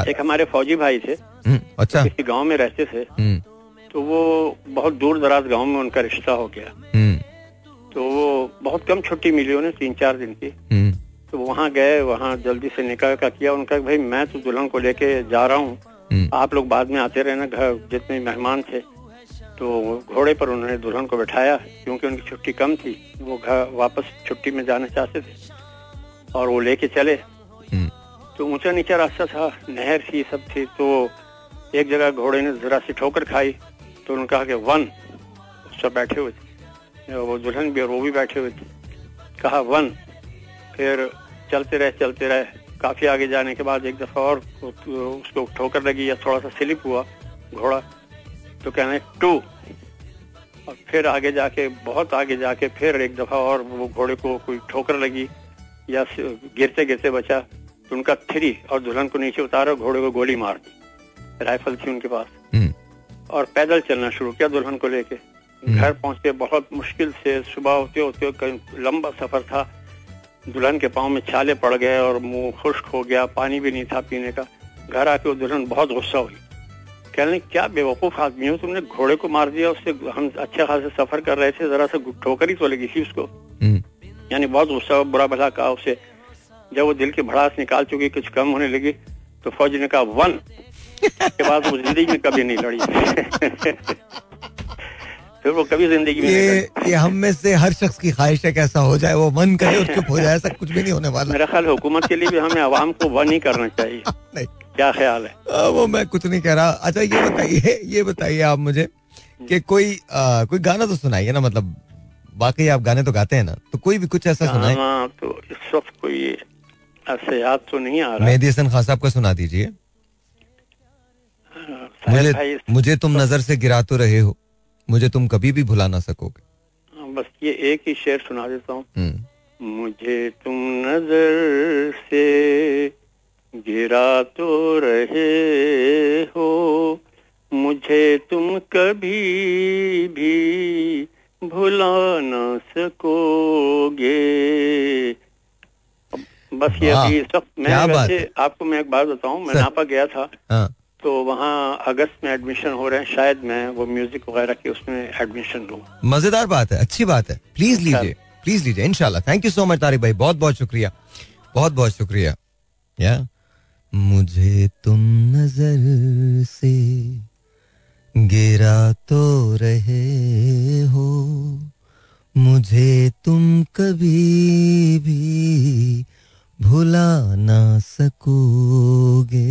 एक हमारे फौजी भाई थे। हम्म, अच्छा। किसी गाँव में रहते थे। हम्म। तो वो बहुत दूर दराज गाँव में उनका रिश्ता हो गया। हम्म। तो वो बहुत कम छुट्टी मिली उन्हें तीन चार दिन की। तो वहाँ गए वहाँ जल्दी से निकाह का किया। उनका भाई मैं तो दुल्हन को लेके जा रहा हूँ। आप लोग बाद में आते रहना घर जितने मेहमान थे। तो घोड़े पर उन्होंने दुल्हन को बैठाया क्योंकि उनकी छुट्टी कम थी। वो घर वापस छुट्टी में जाना चाहते थे और वो लेके चले। हम्म। तो ऊँचा नीचा रास्ता था नहर थी सब थी। तो एक जगह घोड़े ने जरा सी ठोकर खाई। तो उन्होंने कहा कि वन। सब बैठे हुए थे। वो दुल्हन भी और वो भी बैठे हुए थे। कहा वन। फिर चलते रहे चलते रहे। काफ़ी आगे जाने के बाद एक दफ़ा और उसको ठोकर लगी या थोड़ा सा स्लिप हुआ घोड़ा तो कहना टू और फिर आगे जाके बहुत आगे जाके फिर एक दफ़ा और वो घोड़े को कोई ठोकर लगी या गिरते गिरते बचा तो उनका थ्री और दुल्हन को नीचे उतारा घोड़े को गोली मार दी राइफल थी उनके पास हम्म। और पैदल चलना शुरू किया दुल्हन को लेके हम्म। घर पहुँचते बहुत मुश्किल से सुबह होते होते लंबा सफ़र था दुल्हन के पाँव में छाले पड़ गए और मुँह खुश्क हो गया पानी भी नहीं था पीने का। घर आके वो दुल्हन बहुत गुस्सा हुई। कहने क्या बेवकूफ़ आदमी हो? तुमने घोड़े को मार दिया उससे हम अच्छे खासे सफ़र कर रहे थे जरा सा ठोकर ही तो लगी थी उसको। हम्म। यानी बहुत गुस्सा बुरा भला कहा उसे। जब वो दिल की भड़ास निकाल चुकी कुछ कम होने लगी तो फौज ने कहा वन। के बाद वो ज़िंदगी में कभी नहीं लड़ी। <laughs> फिर वो कभी ज़िंदगी में ये ये हम में से हर शख्स की ख्वाहिश है कैसा हो जाए वो मन करे और चुप हो जाए ऐसा कुछ भी नहीं होने वाला। मेरा ख्याल हुकूमत के लिए भी हमें आवाम को वन ही करना चाहिए। <laughs> नहीं। क्या ख्याल है? आ, वो मैं कुछ नहीं कह रहा। अच्छा ये बताइए ये बताइए आप मुझे कि कोई आ, कोई गाना तो सुनाइए ना मतलब बाकी आप गाने तो गाते हैं ना तो कोई भी कुछ ऐसा सुनाए। तो इस वक्त कोई ऐसे याद तो नहीं आ रहा। मेहदी हसन खान साहब का सुना दीजिए। मुझे मुझे तुम नज़र से गिरा तो रहे हो। मुझे तुम कभी भी भुला ना सकोगे। हाँ, बस ये एक ही शेर सुना देता हूँ। हम्म। मुझे तुम नज़र से गिरा तो रहे हो मुझे तुम कभी भी भुला ना सकोगे। बस ये अभी सब मैं वैसे आपको मैं एक बात बताऊँ मैं नापा गया था। हाँ। तो वहाँ अगस्त में एडमिशन हो रहे हैं। शायद मैं वो म्यूज़िक वगैरह के उसमें एडमिशन लूँ। मज़ेदार बात है अच्छी बात है। प्लीज़ लीजिए प्लीज़ लीजिए। इनशाला thank you so much Tariq भाई। बहुत बहुत शुक्रिया। बहुत बहुत शुक्रिया। या मुझे तुम नज़र से गिरा तो रहे हो। मुझे तुम कभी भी भुला ना सकोगे।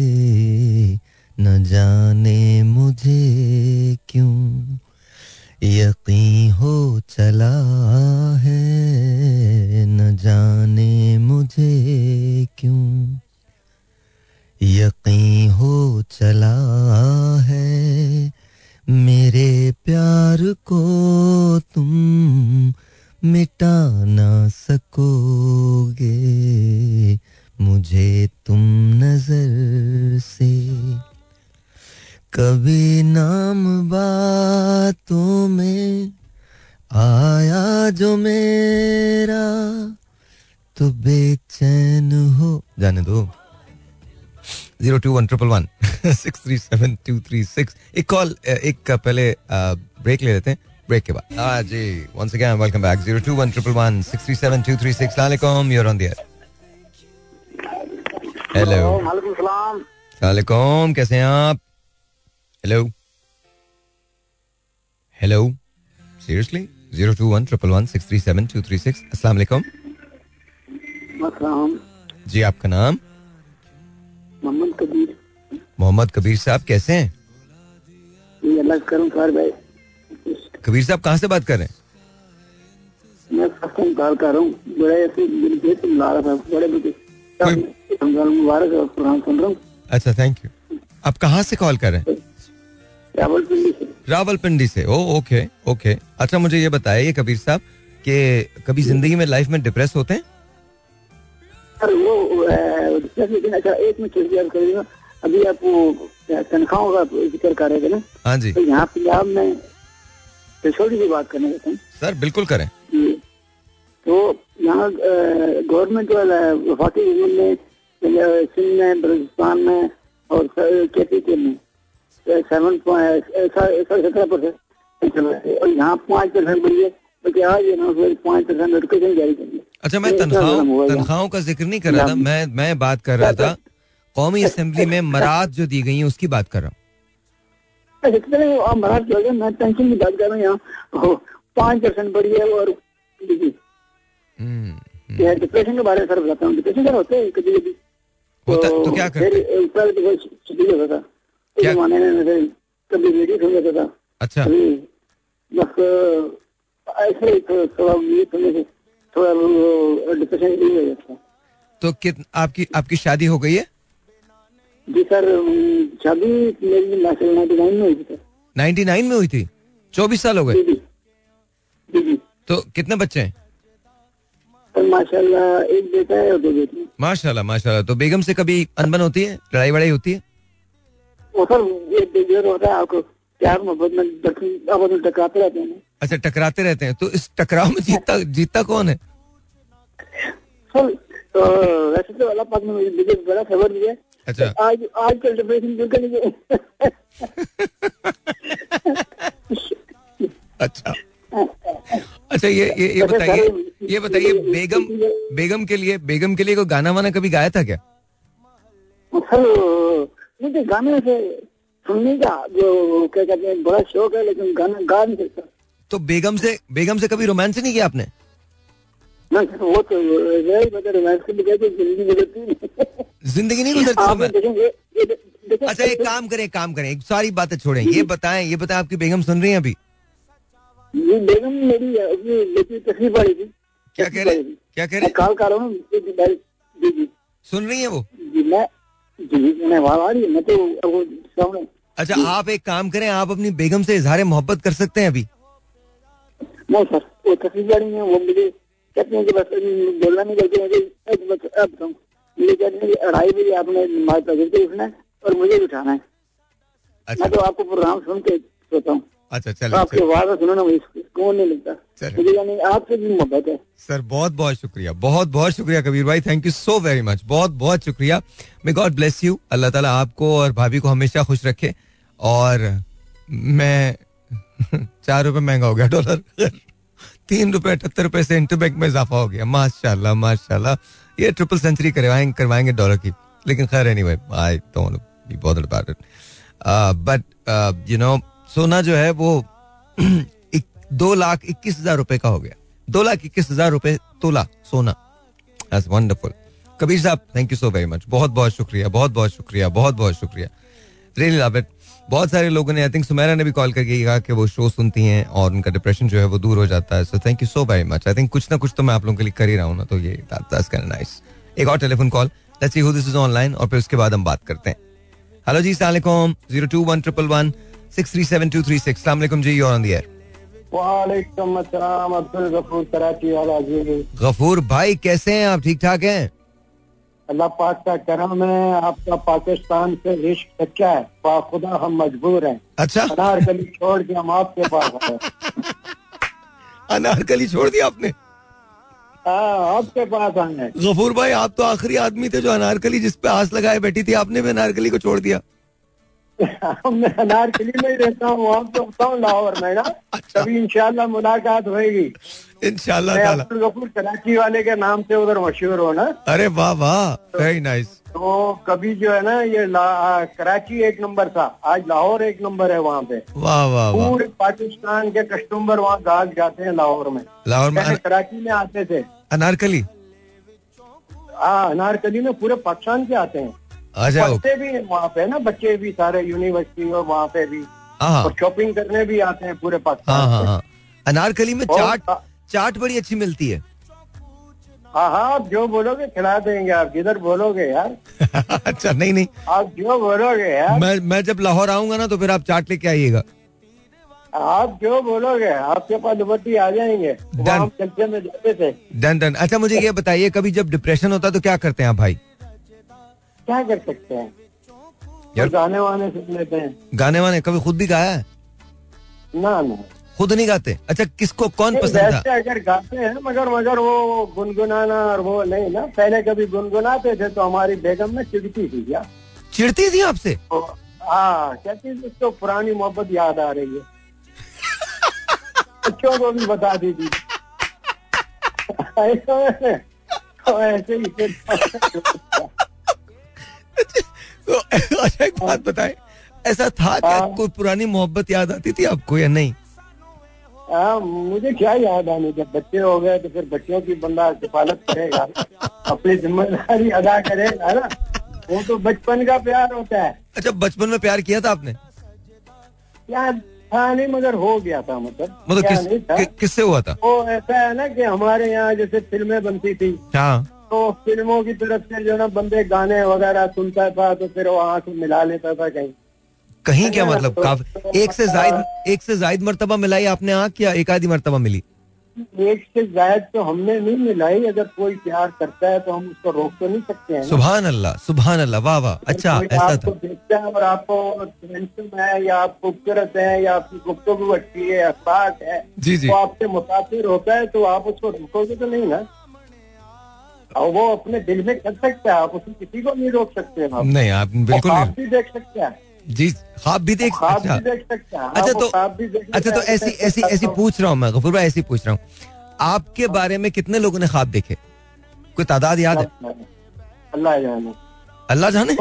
न जाने मुझे क्यों यकीन हो चला है? न जाने मुझे क्यों यकीन हो चला है? मेरे प्यार को तुम मिटा ना सकोगे। मुझे तुम नज़र से कभी नाम बातों में आया जो मेरा तो बेचैन हो। जाने दो। Zero two one triple one six three seven two three six. एक कॉल एक का पहले ब्रेक ले लेते हैं। ब्रेक के बाद। हाँ जी once again welcome back zero two one triple one six three seven two three six. वालेकुम यूर ऑन दियर हेलो वालेकुम कैसे हैं आप? Hello hello seriously zero two one triple one six three seven two three six अस्सलाम वालेकुम जी आपका नाम? मोहम्मद कबीर। मोहम्मद कबीर साहब कैसे हैं? भाई। कबीर साहब कहाँ से बात कर रहे हैं? मैं कॉल कर रहा। हूँ बड़े ऐसे बड़े मुबारक सुन रहा हूँ। अच्छा थैंक यू आप कहाँ से कॉल कर रहे हैं? रावलपिंडी से। रावलपिंडी से। Oh okay okay. अच्छा मुझे ये बताइए कबीर साहब कि कभी ज़िंदगी में लाइफ में डिप्रेस होते हैं? वो एक मिनट अभी आप तनख्वाहों का ज़िक्र कर रहे थे ना? हाँ जी। तो यहाँ पंजाब में छोटी सी बात करने देते हैं सर बिल्कुल करें। तो यहाँ गवर्नमेंट वफाकी में सिंध में बलूचिस्तान में और के पी के में। सेवन सत्रह परसेंट और यहाँ पाँच परसेंट बढ़ी है तो अच्छा मैं तनख्वाहों तनख्वाहों का ज़िक्र नहीं कर रहा था मैं मैं बात कर रहा था कौमी <laughs> असेंबली में मराद जो दी गई है उसकी बात कर रहा हूँ। मराद जो मैं पेंशन की बात कर रहा हूँ यहाँ। पाँच परसेंट बढ़ी है और डिप्रेशन के बारे में सर बताता हूँ। डिप्रेशन सर होते हैं कभी कभी तो, तो क्या करते था क्या जमाने में कभी रेडियो सुन लेता था अच्छा। बस ऐसे ही थोड़ा ये सुनने से थोड़ा डिप्रेशन हो जाता तो कित आपकी आपकी शादी हो गई है? जी सर शादी मेरी नाइन्टी नाइन में हुई थी नाइन्टी नाइन में हुई थी? चौबीस साल हो गए। जी जी। तो कितने बच्चे हैं? माशाल्लाह एक बेटा है और दो बेटी माशाल्लाह माशाल्लाह। तो बेगम से कभी अनबन होती है? लड़ाई वड़ाई होती है? वो सर होता है आपको प्यार मोहब्बत में टकराते रहते हैं अच्छा टकराते रहते हैं। तो इस टकराव में जीतता जीतता कौन है? सर तो वैसे तो अल्लाह पाक ने मुझे बड़ा खबर दिया अच्छा। आज आज कल डिप्रेशन दूर करने अच्छा। अच्छा ये ये ये अच्छा, बताइए ये बताइए बेगम बेगम के लिए बेगम के लिए कोई गाना वाना कभी गाया था क्या? सर मुझे गाने से सुनने का जो क्या कहते हैं बड़ा शौक है लेकिन गाना गा नहीं सकता। तो बेगम से बेगम से कभी रोमांस नहीं किया आपने? वो तो ज़िंदगी नहीं गुजरती अच्छा एक काम करें काम करें सारी बातें छोड़ें ये बताएँ ये बताएँ आपकी बेगम सुन रही है अभी? बेगम मेरी अपनी तस्वीर पड़ी थी। क्या कह रहे क्या कह रहे कॉल कर रहा हूँ सुन रही है वो? जी मैं जी मैं आ रही है मैं तो सामने अच्छा आप एक काम करें आप अपनी बेगम से इजहार मोहब्बत कर सकते हैं अभी। नहीं सर वो है मुझे कहते हैं कि बस बोलना नहीं करते मुझे अब मुझे कहते हैं अढ़ाई बजे आपने नमाज़ पढ़ के उठना है और मुझे भी उठाना है। अच्छा। मैं तो आपको प्रोग्राम सुन के सोता हूँ। अच्छा चलो आपकी आवाज़ सुनो ना कौन नहीं मिलता मुझे यानी आपसे भी मोहब्बत है। सर बहुत बहुत शुक्रिया बहुत बहुत शुक्रिया कबीर भाई thank you so very much बहुत बहुत शुक्रिया। May God bless you Allah ताला आपको और भाभी को हमेशा खुश रखे। और मैं <laughs> चार रुपए महँगा हो गया डॉलर। <laughs> तीन रुपए अठहत्तर रुपए से इंटर बैंक में इजाफा हो गया। माशाल्लाह माशाल्लाह। ये ट्रिपल सेंचुरी करवाएँगे करवाएँगे डॉलर की। लेकिन खैर anyway I don't be bothered about it but you know सोना जो है वो <clears throat> एक, दो लाख इक्कीस हज़ार रुपए का हो गया। दो लाख इक्कीस हज़ार रुपए तोला सोना। वंडरफुल कबीर साहब thank you so very much बहुत बहुत शुक्रिया बहुत बहुत शुक्रिया बहुत बहुत शुक्रिया। रियली लव इट बहुत सारे लोगों ने आई थिंक सुमेरा ने भी कॉल करके कहा कि वो शो सुनती हैं और उनका डिप्रेशन जो है वो दूर हो जाता है। So thank you so very much I think कुछ ना कुछ तो मैं आप लोगों के लिए कर ही रहा हूँ ना तो ये नाइस एक और telephone call let's see who this is online और फिर उसके बाद हम बात करते हैं। हेलो जी सलाम zero two one triple one six three seven two three six ji you're on the air Ghafoor भाई कैसे हैं आप? ठीक ठाक हैं? अल्लाह पाक का करम है आपका पाकिस्तान से रिश्क सच्चा है? खुदा हम मजबूर हैं। अच्छा। अनारकली छोड़ के हम आपके पास आए <laughs> अनारकली छोड़ दिया आपने? हाँ, आपके पास आए गफूर भाई आप तो आखिरी आदमी थे जो अनारकली जिस पे आस लगाए बैठी थी आपने भी अनारकली को छोड़ दिया। मैं अनारकली में ही रहता हूँ वहाँ तो हूँ लाहौर में ना। अच्छा। कभी इंशाल्लाह मुलाकात होगी इंशाल्लाह गफूर कराची वाले के नाम से उधर मशहूर हो ना। अरे वाह वाह वेरी नाइस तो कभी जो है ना ये कराची एक नंबर था। आज लाहौर एक नंबर है वहाँ पे। वाह वाह पूरे पाकिस्तान के कस्टमर वहाँ गाग जाते हैं लाहौर में। लाहौर में कराची में आते थे। अनारकली? हाँ अनारकली में पूरे पाकिस्तान के आते हैं। जाओ। बच्चे भी वहाँ पे ना? बच्चे भी सारे यूनिवर्सिटी और वहाँ पे भी। हाँ। और शॉपिंग करने भी आते हैं पूरे पाकिस्तान हाँ हाँ हाँ। अनारकली में चाट चाट बड़ी अच्छी मिलती है। हाँ हाँ आप जो बोलोगे खिला देंगे आप जिधर बोलोगे यार। <laughs> अच्छा नहीं नहीं। आप जो बोलोगे यार। मैं मैं जब लाहौर आऊँगा ना तो फिर आप चाट लेके आइएगा। आप जो बोलोगे आपके पास दुपट्टी आ जाएँगे। चलते में जाते थे। Done done. अच्छा मुझे ये बताइए कभी जब डिप्रेशन होता है तो क्या करते हैं आप भाई? क्या कर सकते हैं? यार गाने वाने सुन लेते हैं। गाने वाने कभी खुद भी गाया है? ना ना। खुद नहीं गाते? अच्छा किसको कौन पसंद था? अगर गाते हैं मगर मगर वो गुनगुनाना और वो नहीं ना। पहले कभी गुनगुनाते थे तो हमारी बेगम में चिड़ती थी क्या चिड़ती थी आपसे? हाँ कहती थी उसको पुरानी मोहब्बत याद आ रही है। <laughs> बच्चों को भी बता दीजिए। तो <laughs> ऐसे। ही <laughs> <laughs> तो अच्छा एक बात बताए ऐसा था क्या हाँ। कोई पुरानी मोहब्बत याद आती थी आपको या नहीं? आ, हाँ, मुझे क्या याद आने जब बच्चे हो गए तो फिर बच्चों की बंदा किफालत करेगा अपनी ज़िम्मेदारी अदा करेगा ना। वो तो बचपन का प्यार होता है। अच्छा बचपन में प्यार किया था आपने? यार था नहीं मगर हो गया था मतलब। मतलब किस, कि, किससे हुआ था? वो ऐसा है ना कि हमारे यहाँ जैसे फ़िल्में बनती थी। हाँ। तो फ़िल्मों की तरफ़ से जो ना बंदे गाने वगैरह सुनता था तो फिर वो आँख मिला लेता था कहीं। कहीं क्या मतलब? काफ़ी एक से जायद एक से जायद मरतबा मिलाई आपने आँख या एक आधी मरतबा मिली? एक से जायद तो हमने नहीं मिलाई अगर कोई प्यार करता है तो हम उसको रोक तो नहीं सकते हैं सुबह अल्लाह सुबह अल्लाह वाह वाह अच्छा ऐसा था। देखता है और आपको है या आप खूबसूरत है या आपकी गुफ्तगु अच्छी है अखबार है जी जी। तो आपसे मुतासर होता है तो आप उसको रोकोगे तो नहीं ना? और वो अपने दिल में कर सकता है आप उसमें किसी को नहीं रोक सकते नहीं आप बिल्कुल आप भी देख सकते हैं। जी ख्वाब भी देख अच्छा। अच्छा तो अच्छा तो ऐसी ऐसी ऐसी पूछ रहा हूँ मैं गफूर भाई ऐसी पूछ रहा हूँ। आपके बारे में कितने लोगों ने ख्वाब देखे? कोई तादाद याद है? अल्लाह जाने। अल्लाह जाने?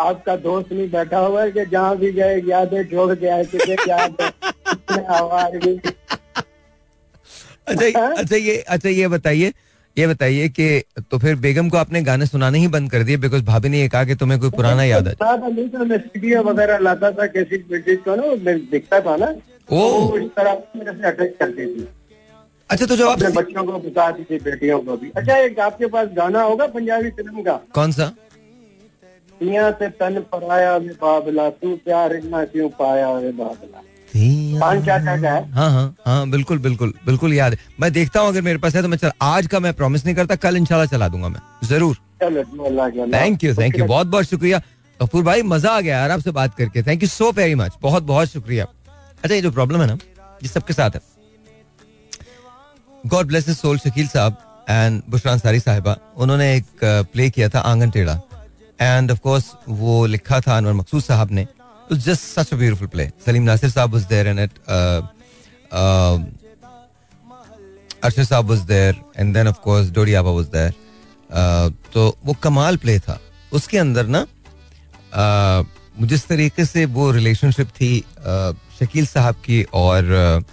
आपका, दोस्त नहीं बैठा हुआ है कि जहाँ भी गए यादें छोड़ के आए थे <laughs> अच्छा अच्छा ये अच्छा ये बताइए ये बताइए कि तो फिर बेगम को आपने गाने सुनाने ही बंद कर दिए बिकॉज़ भाभी ने ये कहा कि तुम्हें कोई पुराना याद है। वगैरह लाता था कैसी दिखता था ना। ओ। तो इस तरह मेरे से अटैच करती थी। अच्छा तो जो अपने बच्चों को बताती थी बेटियों को भी। अच्छा एक आपके पास गाना होगा पंजाबी फ़िल्म का? कौन सा? पिया से तन पर आया बाबला तू प्यार इतना क्यों पाया बाबला? पान चाचा का है? हाँ हाँ हाँ बिल्कुल बिल्कुल बिल्कुल याद है। मैं देखता हूँ अगर मेरे पास है तो मैं चल आज का मैं प्रॉमिस नहीं करता कल इंशाल्लाह चला दूँगा मैं ज़रूर। थैंक यू थैंक यू बहुत बहुत शुक्रिया। कपूर भाई मज़ा आ गया यार आपसे बात करके। Thank you so very much बहुत बहुत शुक्रिया। अच्छा ये जो प्रॉब्लम है ना ये सबके साथ है। गॉड ब्लेस सोल शकील साहब एंड बुशरान सारी साहिबा। उन्होंने एक प्ले किया था आँगन टेढ़ा एंड ऑफ़ कोर्स वो लिखा था अनवर मकसूद साहब ने। Just such a beautiful play Saleem Nasir साहब वाज देयर एंड अर्शद साहब was there and then of course डोरी आबा वाज देयर तो वो कमाल प्ले था। उसके अंदर ना uh, जिस तरीके से वो रिलेशनशिप थी uh, शकील साहब की और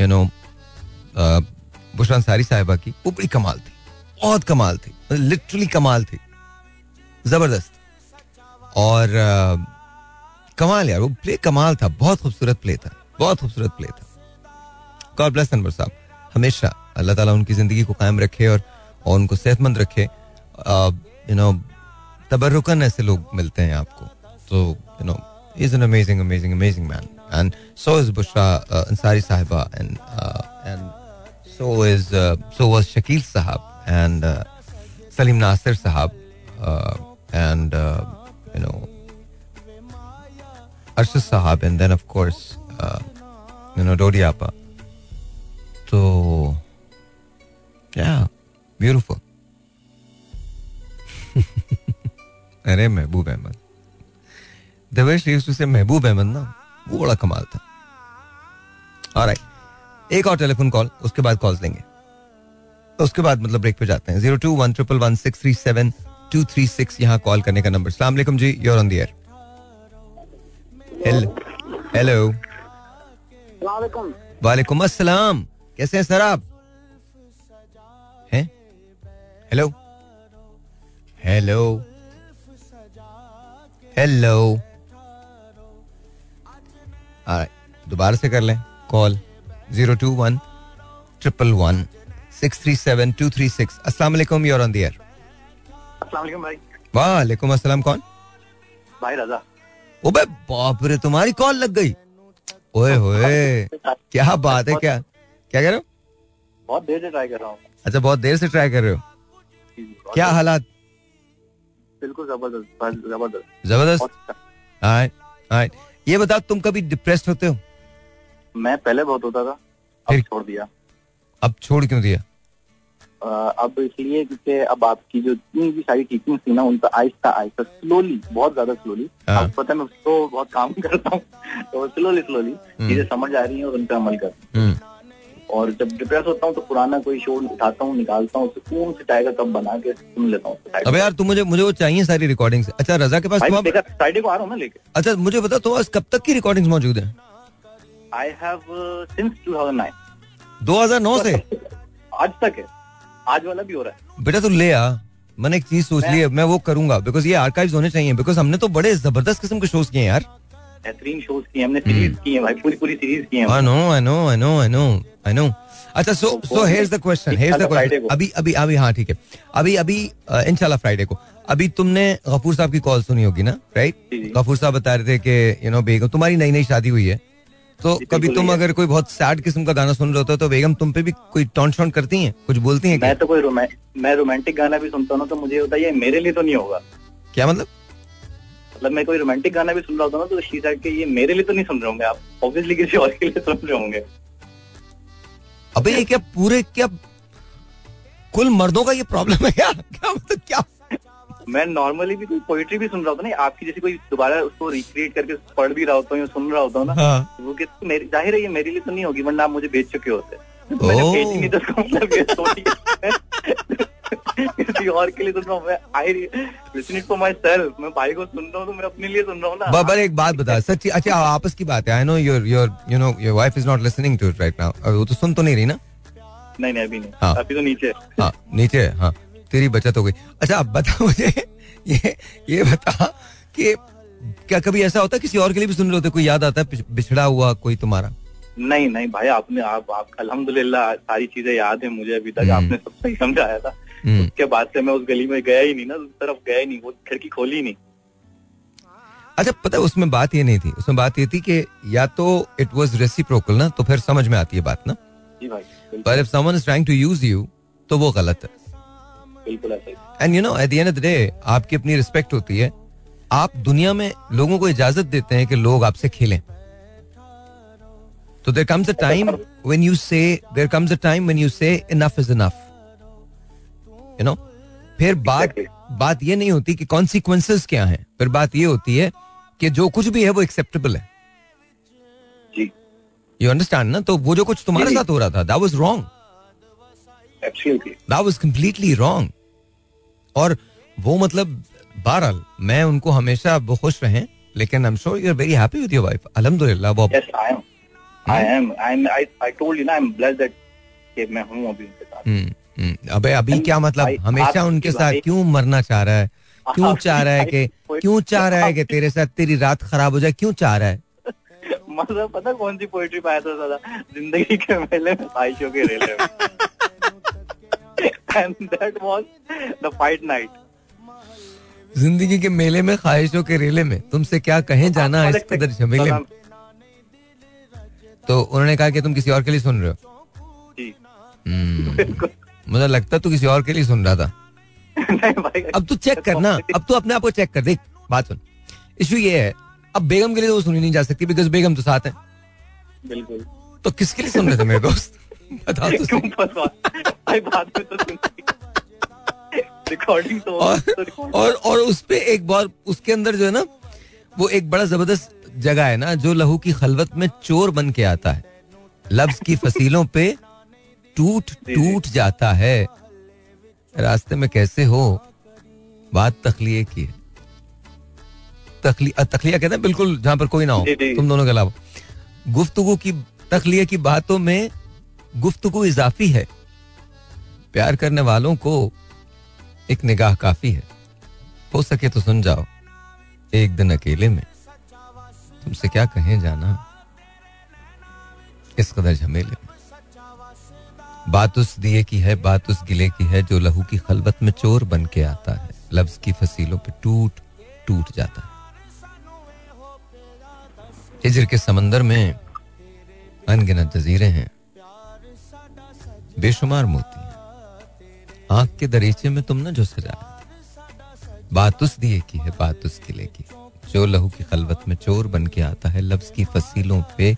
यू नो बुशरा सारी साहिबा की। वो बड़ी कमाल थी। बहुत कमाल थी। मतलब लिटरली कमाल थी। ज़बरदस्त। और uh, कमाल यार, वो प्ले कमाल था, बहुत खूबसूरत प्ले था, बहुत खूबसूरत प्ले था। गॉड ब्लेस अनवर साहब। हमेशा अल्लाह ताला उनकी ज़िंदगी को कायम रखे और और उनको सेहतमंद रखे। यू नो तबरुकन ऐसे लोग मिलते हैं आपको। तो you know is an amazing amazing amazing man and so is Bushra Ansari Sahiba and and so is so was Shakeel Sahab and Saleem Nasir Sahab and you know And then of course, uh, you know, Dodi Appa. So, yeah, beautiful. <laughs> अरे महबूब अहमद। देवेश से महबूब अहमद ना वो बड़ा कमाल था। और एक और टेलीफोन कॉल उसके बाद कॉल्स लेंगे। उसके बाद मतलब ब्रेक पे जाते हैं। Zero two one triple one six three seven two three six यहाँ कॉल करने का नंबर सलाम जी योर ऑन दियर हेलो वालेकुम अस्सलाम कैसे हैं सर आप हैं हेलो हेलो हेलो दोबारा से कर लें. Call zero two one triple one six three seven two three six अस्सलाम वालेकुम योर ऑन दियर वालेकुम अस्सलाम कौन? भाई रजा ओबे बाप रे तुम्हारी कॉल लग गई? ओए होए क्या बात है क्या? क्या कह रहे हो? बहुत देर से ट्राई कर रहा हूँ। अच्छा बहुत देर से ट्राई कर रहे हो? क्या हालात? बिल्कुल ज़बरदस्त ज़बरदस्त। ज़बरदस्त? ये बताओ तुम कभी डिप्रेस्ड होते हो? मैं पहले बहुत होता था अब छोड़ दिया। अब छोड़ क्यों दिया? अब इसलिए क्योंकि अब आपकी जो जितनी भी सारी टीचिंग थी ना उन पर आहिस्ता आहिस्ता स्लोली बहुत ज़्यादा स्लोली हाँ। अब पता है मैं उसको बहुत काम <laughs> करता हूँ तो स्लोली स्लोली हम्म। चीज़ें समझ आ रही हैं और उन पर अमल कर हम्म। और जब डिप्रेस होता हूँ तो पुराना कोई शो उठाता हूँ निकालता हूँ सुकून से टाइगर कब बना के सुन लेता हूँ अब यार तुम मुझे मुझे वो चाहिए सारी रिकॉर्डिंग अच्छा रजा के पास फ्राइडे को आ रहा हूँ ना लेके। अच्छा मुझे बता तो कब तक की रिकॉर्डिंग मौजूद है? आई हैव सिंस 2009 2009 से? <laughs> आज तक है। आज वाला भी हो रहा है। बेटा तू ले आ। मैंने एक चीज़ सोच ली है मैं वो करूँगा बिकॉज़ ये आर्काइव्स होने चाहिए बिकॉज़ हमने तो बड़े ज़बरदस्त किस्म के शोज़ किए हैं यार। बेहतरीन शोज़ किए हमने सीरीज़ की है भाई पूरी पूरी सीरीज़ की है। I know I know I know I know I know अच्छा so so here's the question here's the question अभी अभी अभी हाँ ठीक है। अभी अभी इंशाल्लाह फ्राइडे को। अभी तुमने गफूर साहब की कॉल सुनी होगी ना राइट गफूर साहब बता रहे थे कि यू नो बेगम तुम्हारी नई नई शादी हुई है। तो कभी तुम अगर कोई बहुत सैड किस्म का गाना सुन रहे होते हो तो बेगम तुम पे भी कोई टॉन्ट शॉन्ट करती हैं? कुछ बोलती हैं मैं तो कोई मैं रोमांटिक गाना भी सुनता हूँ तो मुझे होता है मेरे लिए तो नहीं होगा। क्या मतलब? मतलब मैं कोई रोमांटिक गाना भी सुन रहा होता ना तो शी साइड के ये मेरे लिए तो नहीं सुन रहे होंगे आप। ऑब्वियसली किसी और के लिए सुन रहे होंगे। अबे ये क्या पूरे क्या कुल मर्दों का ये प्रॉब्लम है यार? क्या मतलब क्या मैं नॉर्मली भी कोई पोइट्री भी सुन रहा होता ना आपकी जैसे कोई दोबारा उसको रिक्रिएट करके पढ़ भी रहा होता हूँ सुन रहा होता हूँ ना हाँ. वो कि ज़ाहिर है ये मेरे लिए तो नहीं होगी वरना आप मुझे भेज चुके होते। मैंने तो मतलब <laughs> किसी और के लिए सुन रहा हूँ मैं आई फॉर माई सेल्फ मैं भाई को सुन रहा हूँ तो मैं अपने लिए सुन रहा हूँ ना। बाबर एक बात बता सच्ची अच्छा आपस की बात है I know your your you know your wife is not listening to it right now वो तो सुन तो नहीं रही ना? नहीं नहीं अभी नहीं। हाँ. अभी तो नीचे हाँ। नीचे हाँ। तेरी बचत हो गई। अच्छा अब बता मुझे ये ये बता कि क्या कभी ऐसा होता है किसी और के लिए भी सुन रहे होते कोई याद आता है बिछड़ा हुआ कोई तुम्हारा? नहीं नहीं भाई आपने आप, आप अल्हम्दुलिल्लाह सारी चीज़ें याद है मुझे अभी तक हम्म। आपने सब सही समझाया था। हम्म। उसके बाद से मैं उस गली में गया ही नहीं ना उस तरफ़ गया ही नहीं वो खिड़की खोली नहीं। अच्छा पता है उसमें बात ये नहीं थी उसमें बात ये थी कि या तो इट वाज रेसिप्रोकल ना तो फिर समझ में आती है बात ना। जी भाई पर if someone is trying to use you तो वो गलत है। बिल्कुल ऐसा and you know at the end of the day आपकी अपनी रिस्पेक्ट होती है। आप दुनिया में लोगों को इजाज़त देते हैं कि लोग आपसे खेलें। तो there comes a time when you say there comes a time when you say enough is enough you know फिर बात बात ये नहीं होती कि कॉन्सिक्वेंसेस क्या हैं। फिर बात ये होती है कि जो कुछ भी है वो एक्सेप्टेबल है। यू अंडरस्टैंड ना? तो वो जो कुछ तुम्हारे साथ हो रहा था that was wrong that was completely wrong और वो मतलब बहरहाल मैं उनको हमेशा वो खुश रहे लेकिन I am sure you are very happy with your wife अल्हम्दुलिल्लाह वो yes I am I am I am I told you ना आई एम ब्लेस्ड दैट कि मैं हूँ अभी उनके साथ। हम्म, हम्म। अबे अभी क्या मतलब? हमेशा उनके साथ क्यों मरना चाह रहा है? क्यों चाह रहा है कि क्यों चाह रहा है कि तेरे साथ तेरी रात खराब हो जाए? क्यों चाह रहा है? मतलब पता कौन सी पोएट्री पाया था दादा? ज़िंदगी के मेले में के रेले में। <laughs> And that was the fight night ज़िंदगी के मेले में ख्वाहिशों के रेले में तुमसे क्या कहें जाना है इस कदर झमेले में? तो उन्होंने कहा कि तुम किसी और के लिए सुन रहे हो? हम्म। मुझे लगता तू किसी और के लिए सुन रहा था। अब तू चेक करना अब तू अपने आप को चेक कर देख बात सुन। इशू ये है अब बेगम के लिए तो वो सुनी नहीं जा सकती बिकॉज़ बेगम तो साथ है। बिल्कुल। तो किसके लिए सुन रहे थे मेरे दोस्त? बता तो रिकॉर्डिंग तो और, और और उस पे एक बार उसके अंदर जो है ना वो एक बड़ा ज़बरदस्त जगह है ना जो लहू की खलवत में चोर बन के आता है। लफ्ज की फसीलों पे टूट <laughs> टूट जाता है। रास्ते में कैसे हो? बात तखलिए की है। तखलिया कहते हैं बिल्कुल जहाँ पर कोई ना हो। तुम दोनों के अलावा। गुफ्तगु की तखलिया की बातों में गुफ्तगु इजाफी है। प्यार करने वालों को एक निगाह काफ़ी है। हो सके तो सुन जाओ, एक दिन अकेले में तुमसे क्या कहें जाना? इस कदर झमेले में। बात उस दिए की है, बात उस गिले की है, जो लहू की खलबत में चोर बन के आता है। लफ्ज की फसीलों पे टूट टूट जाता है। हिजर के समंदर में अनगिनत जजीरे हैं। बेशुमार मोती। आँख के दरीचे में तुमने जो सजाया बात उस दिए की है बात उस किले की। जो लहू की खलबत में चोर बन के आता है लफ्ज की फसीलों पे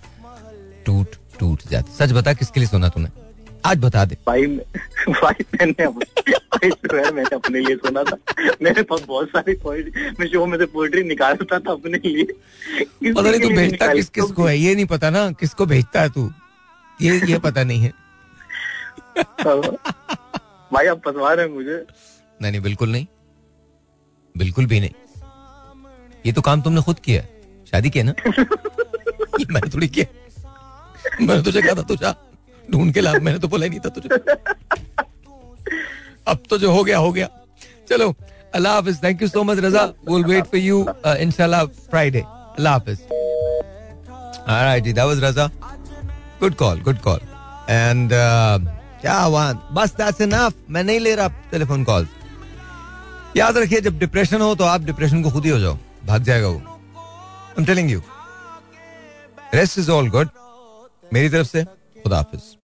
टूट टूट जाती। सच बता किसके लिए सुना तूने? आज बता दे। भाई भाई मैंने मैंने अपने लिए सुना था। मेरे पास बहुत सारी मैं शो में से पोइट्री निकालता था अपने लिए। पता नहीं तू भेजता किस किस को है? ये नहीं पता ना किसको भेजता है तू? ये ये पता नहीं है। भाई, आप फंसवा रहे हैं मुझे। नहीं नहीं, बिल्कुल नहीं। बिल्कुल भी नहीं। ये तो काम तुमने खुद किया शादी किया ना? मैंने थोड़ी किया मैंने तुझे कहा था तुझा ढूंढ के ला। मैंने तो बोला नहीं था तुझे। अब तो जो हो गया हो गया। चलो, अल्लाह हाफिज। Thank you so much Raza. Will wait for you इंशाल्लाह Friday Allah Hafiz. Alright that was Raza. Good call good call and क्या हुआ बस दैट्स इनफ मैं नहीं ले रहा टेलीफोन कॉल याद रखिए, जब डिप्रेशन हो तो आप डिप्रेशन को खुद ही हो जाओ। भाग जाएगा वो। I am telling you rest is all good मेरी तरफ़ से खुदा हाफिज।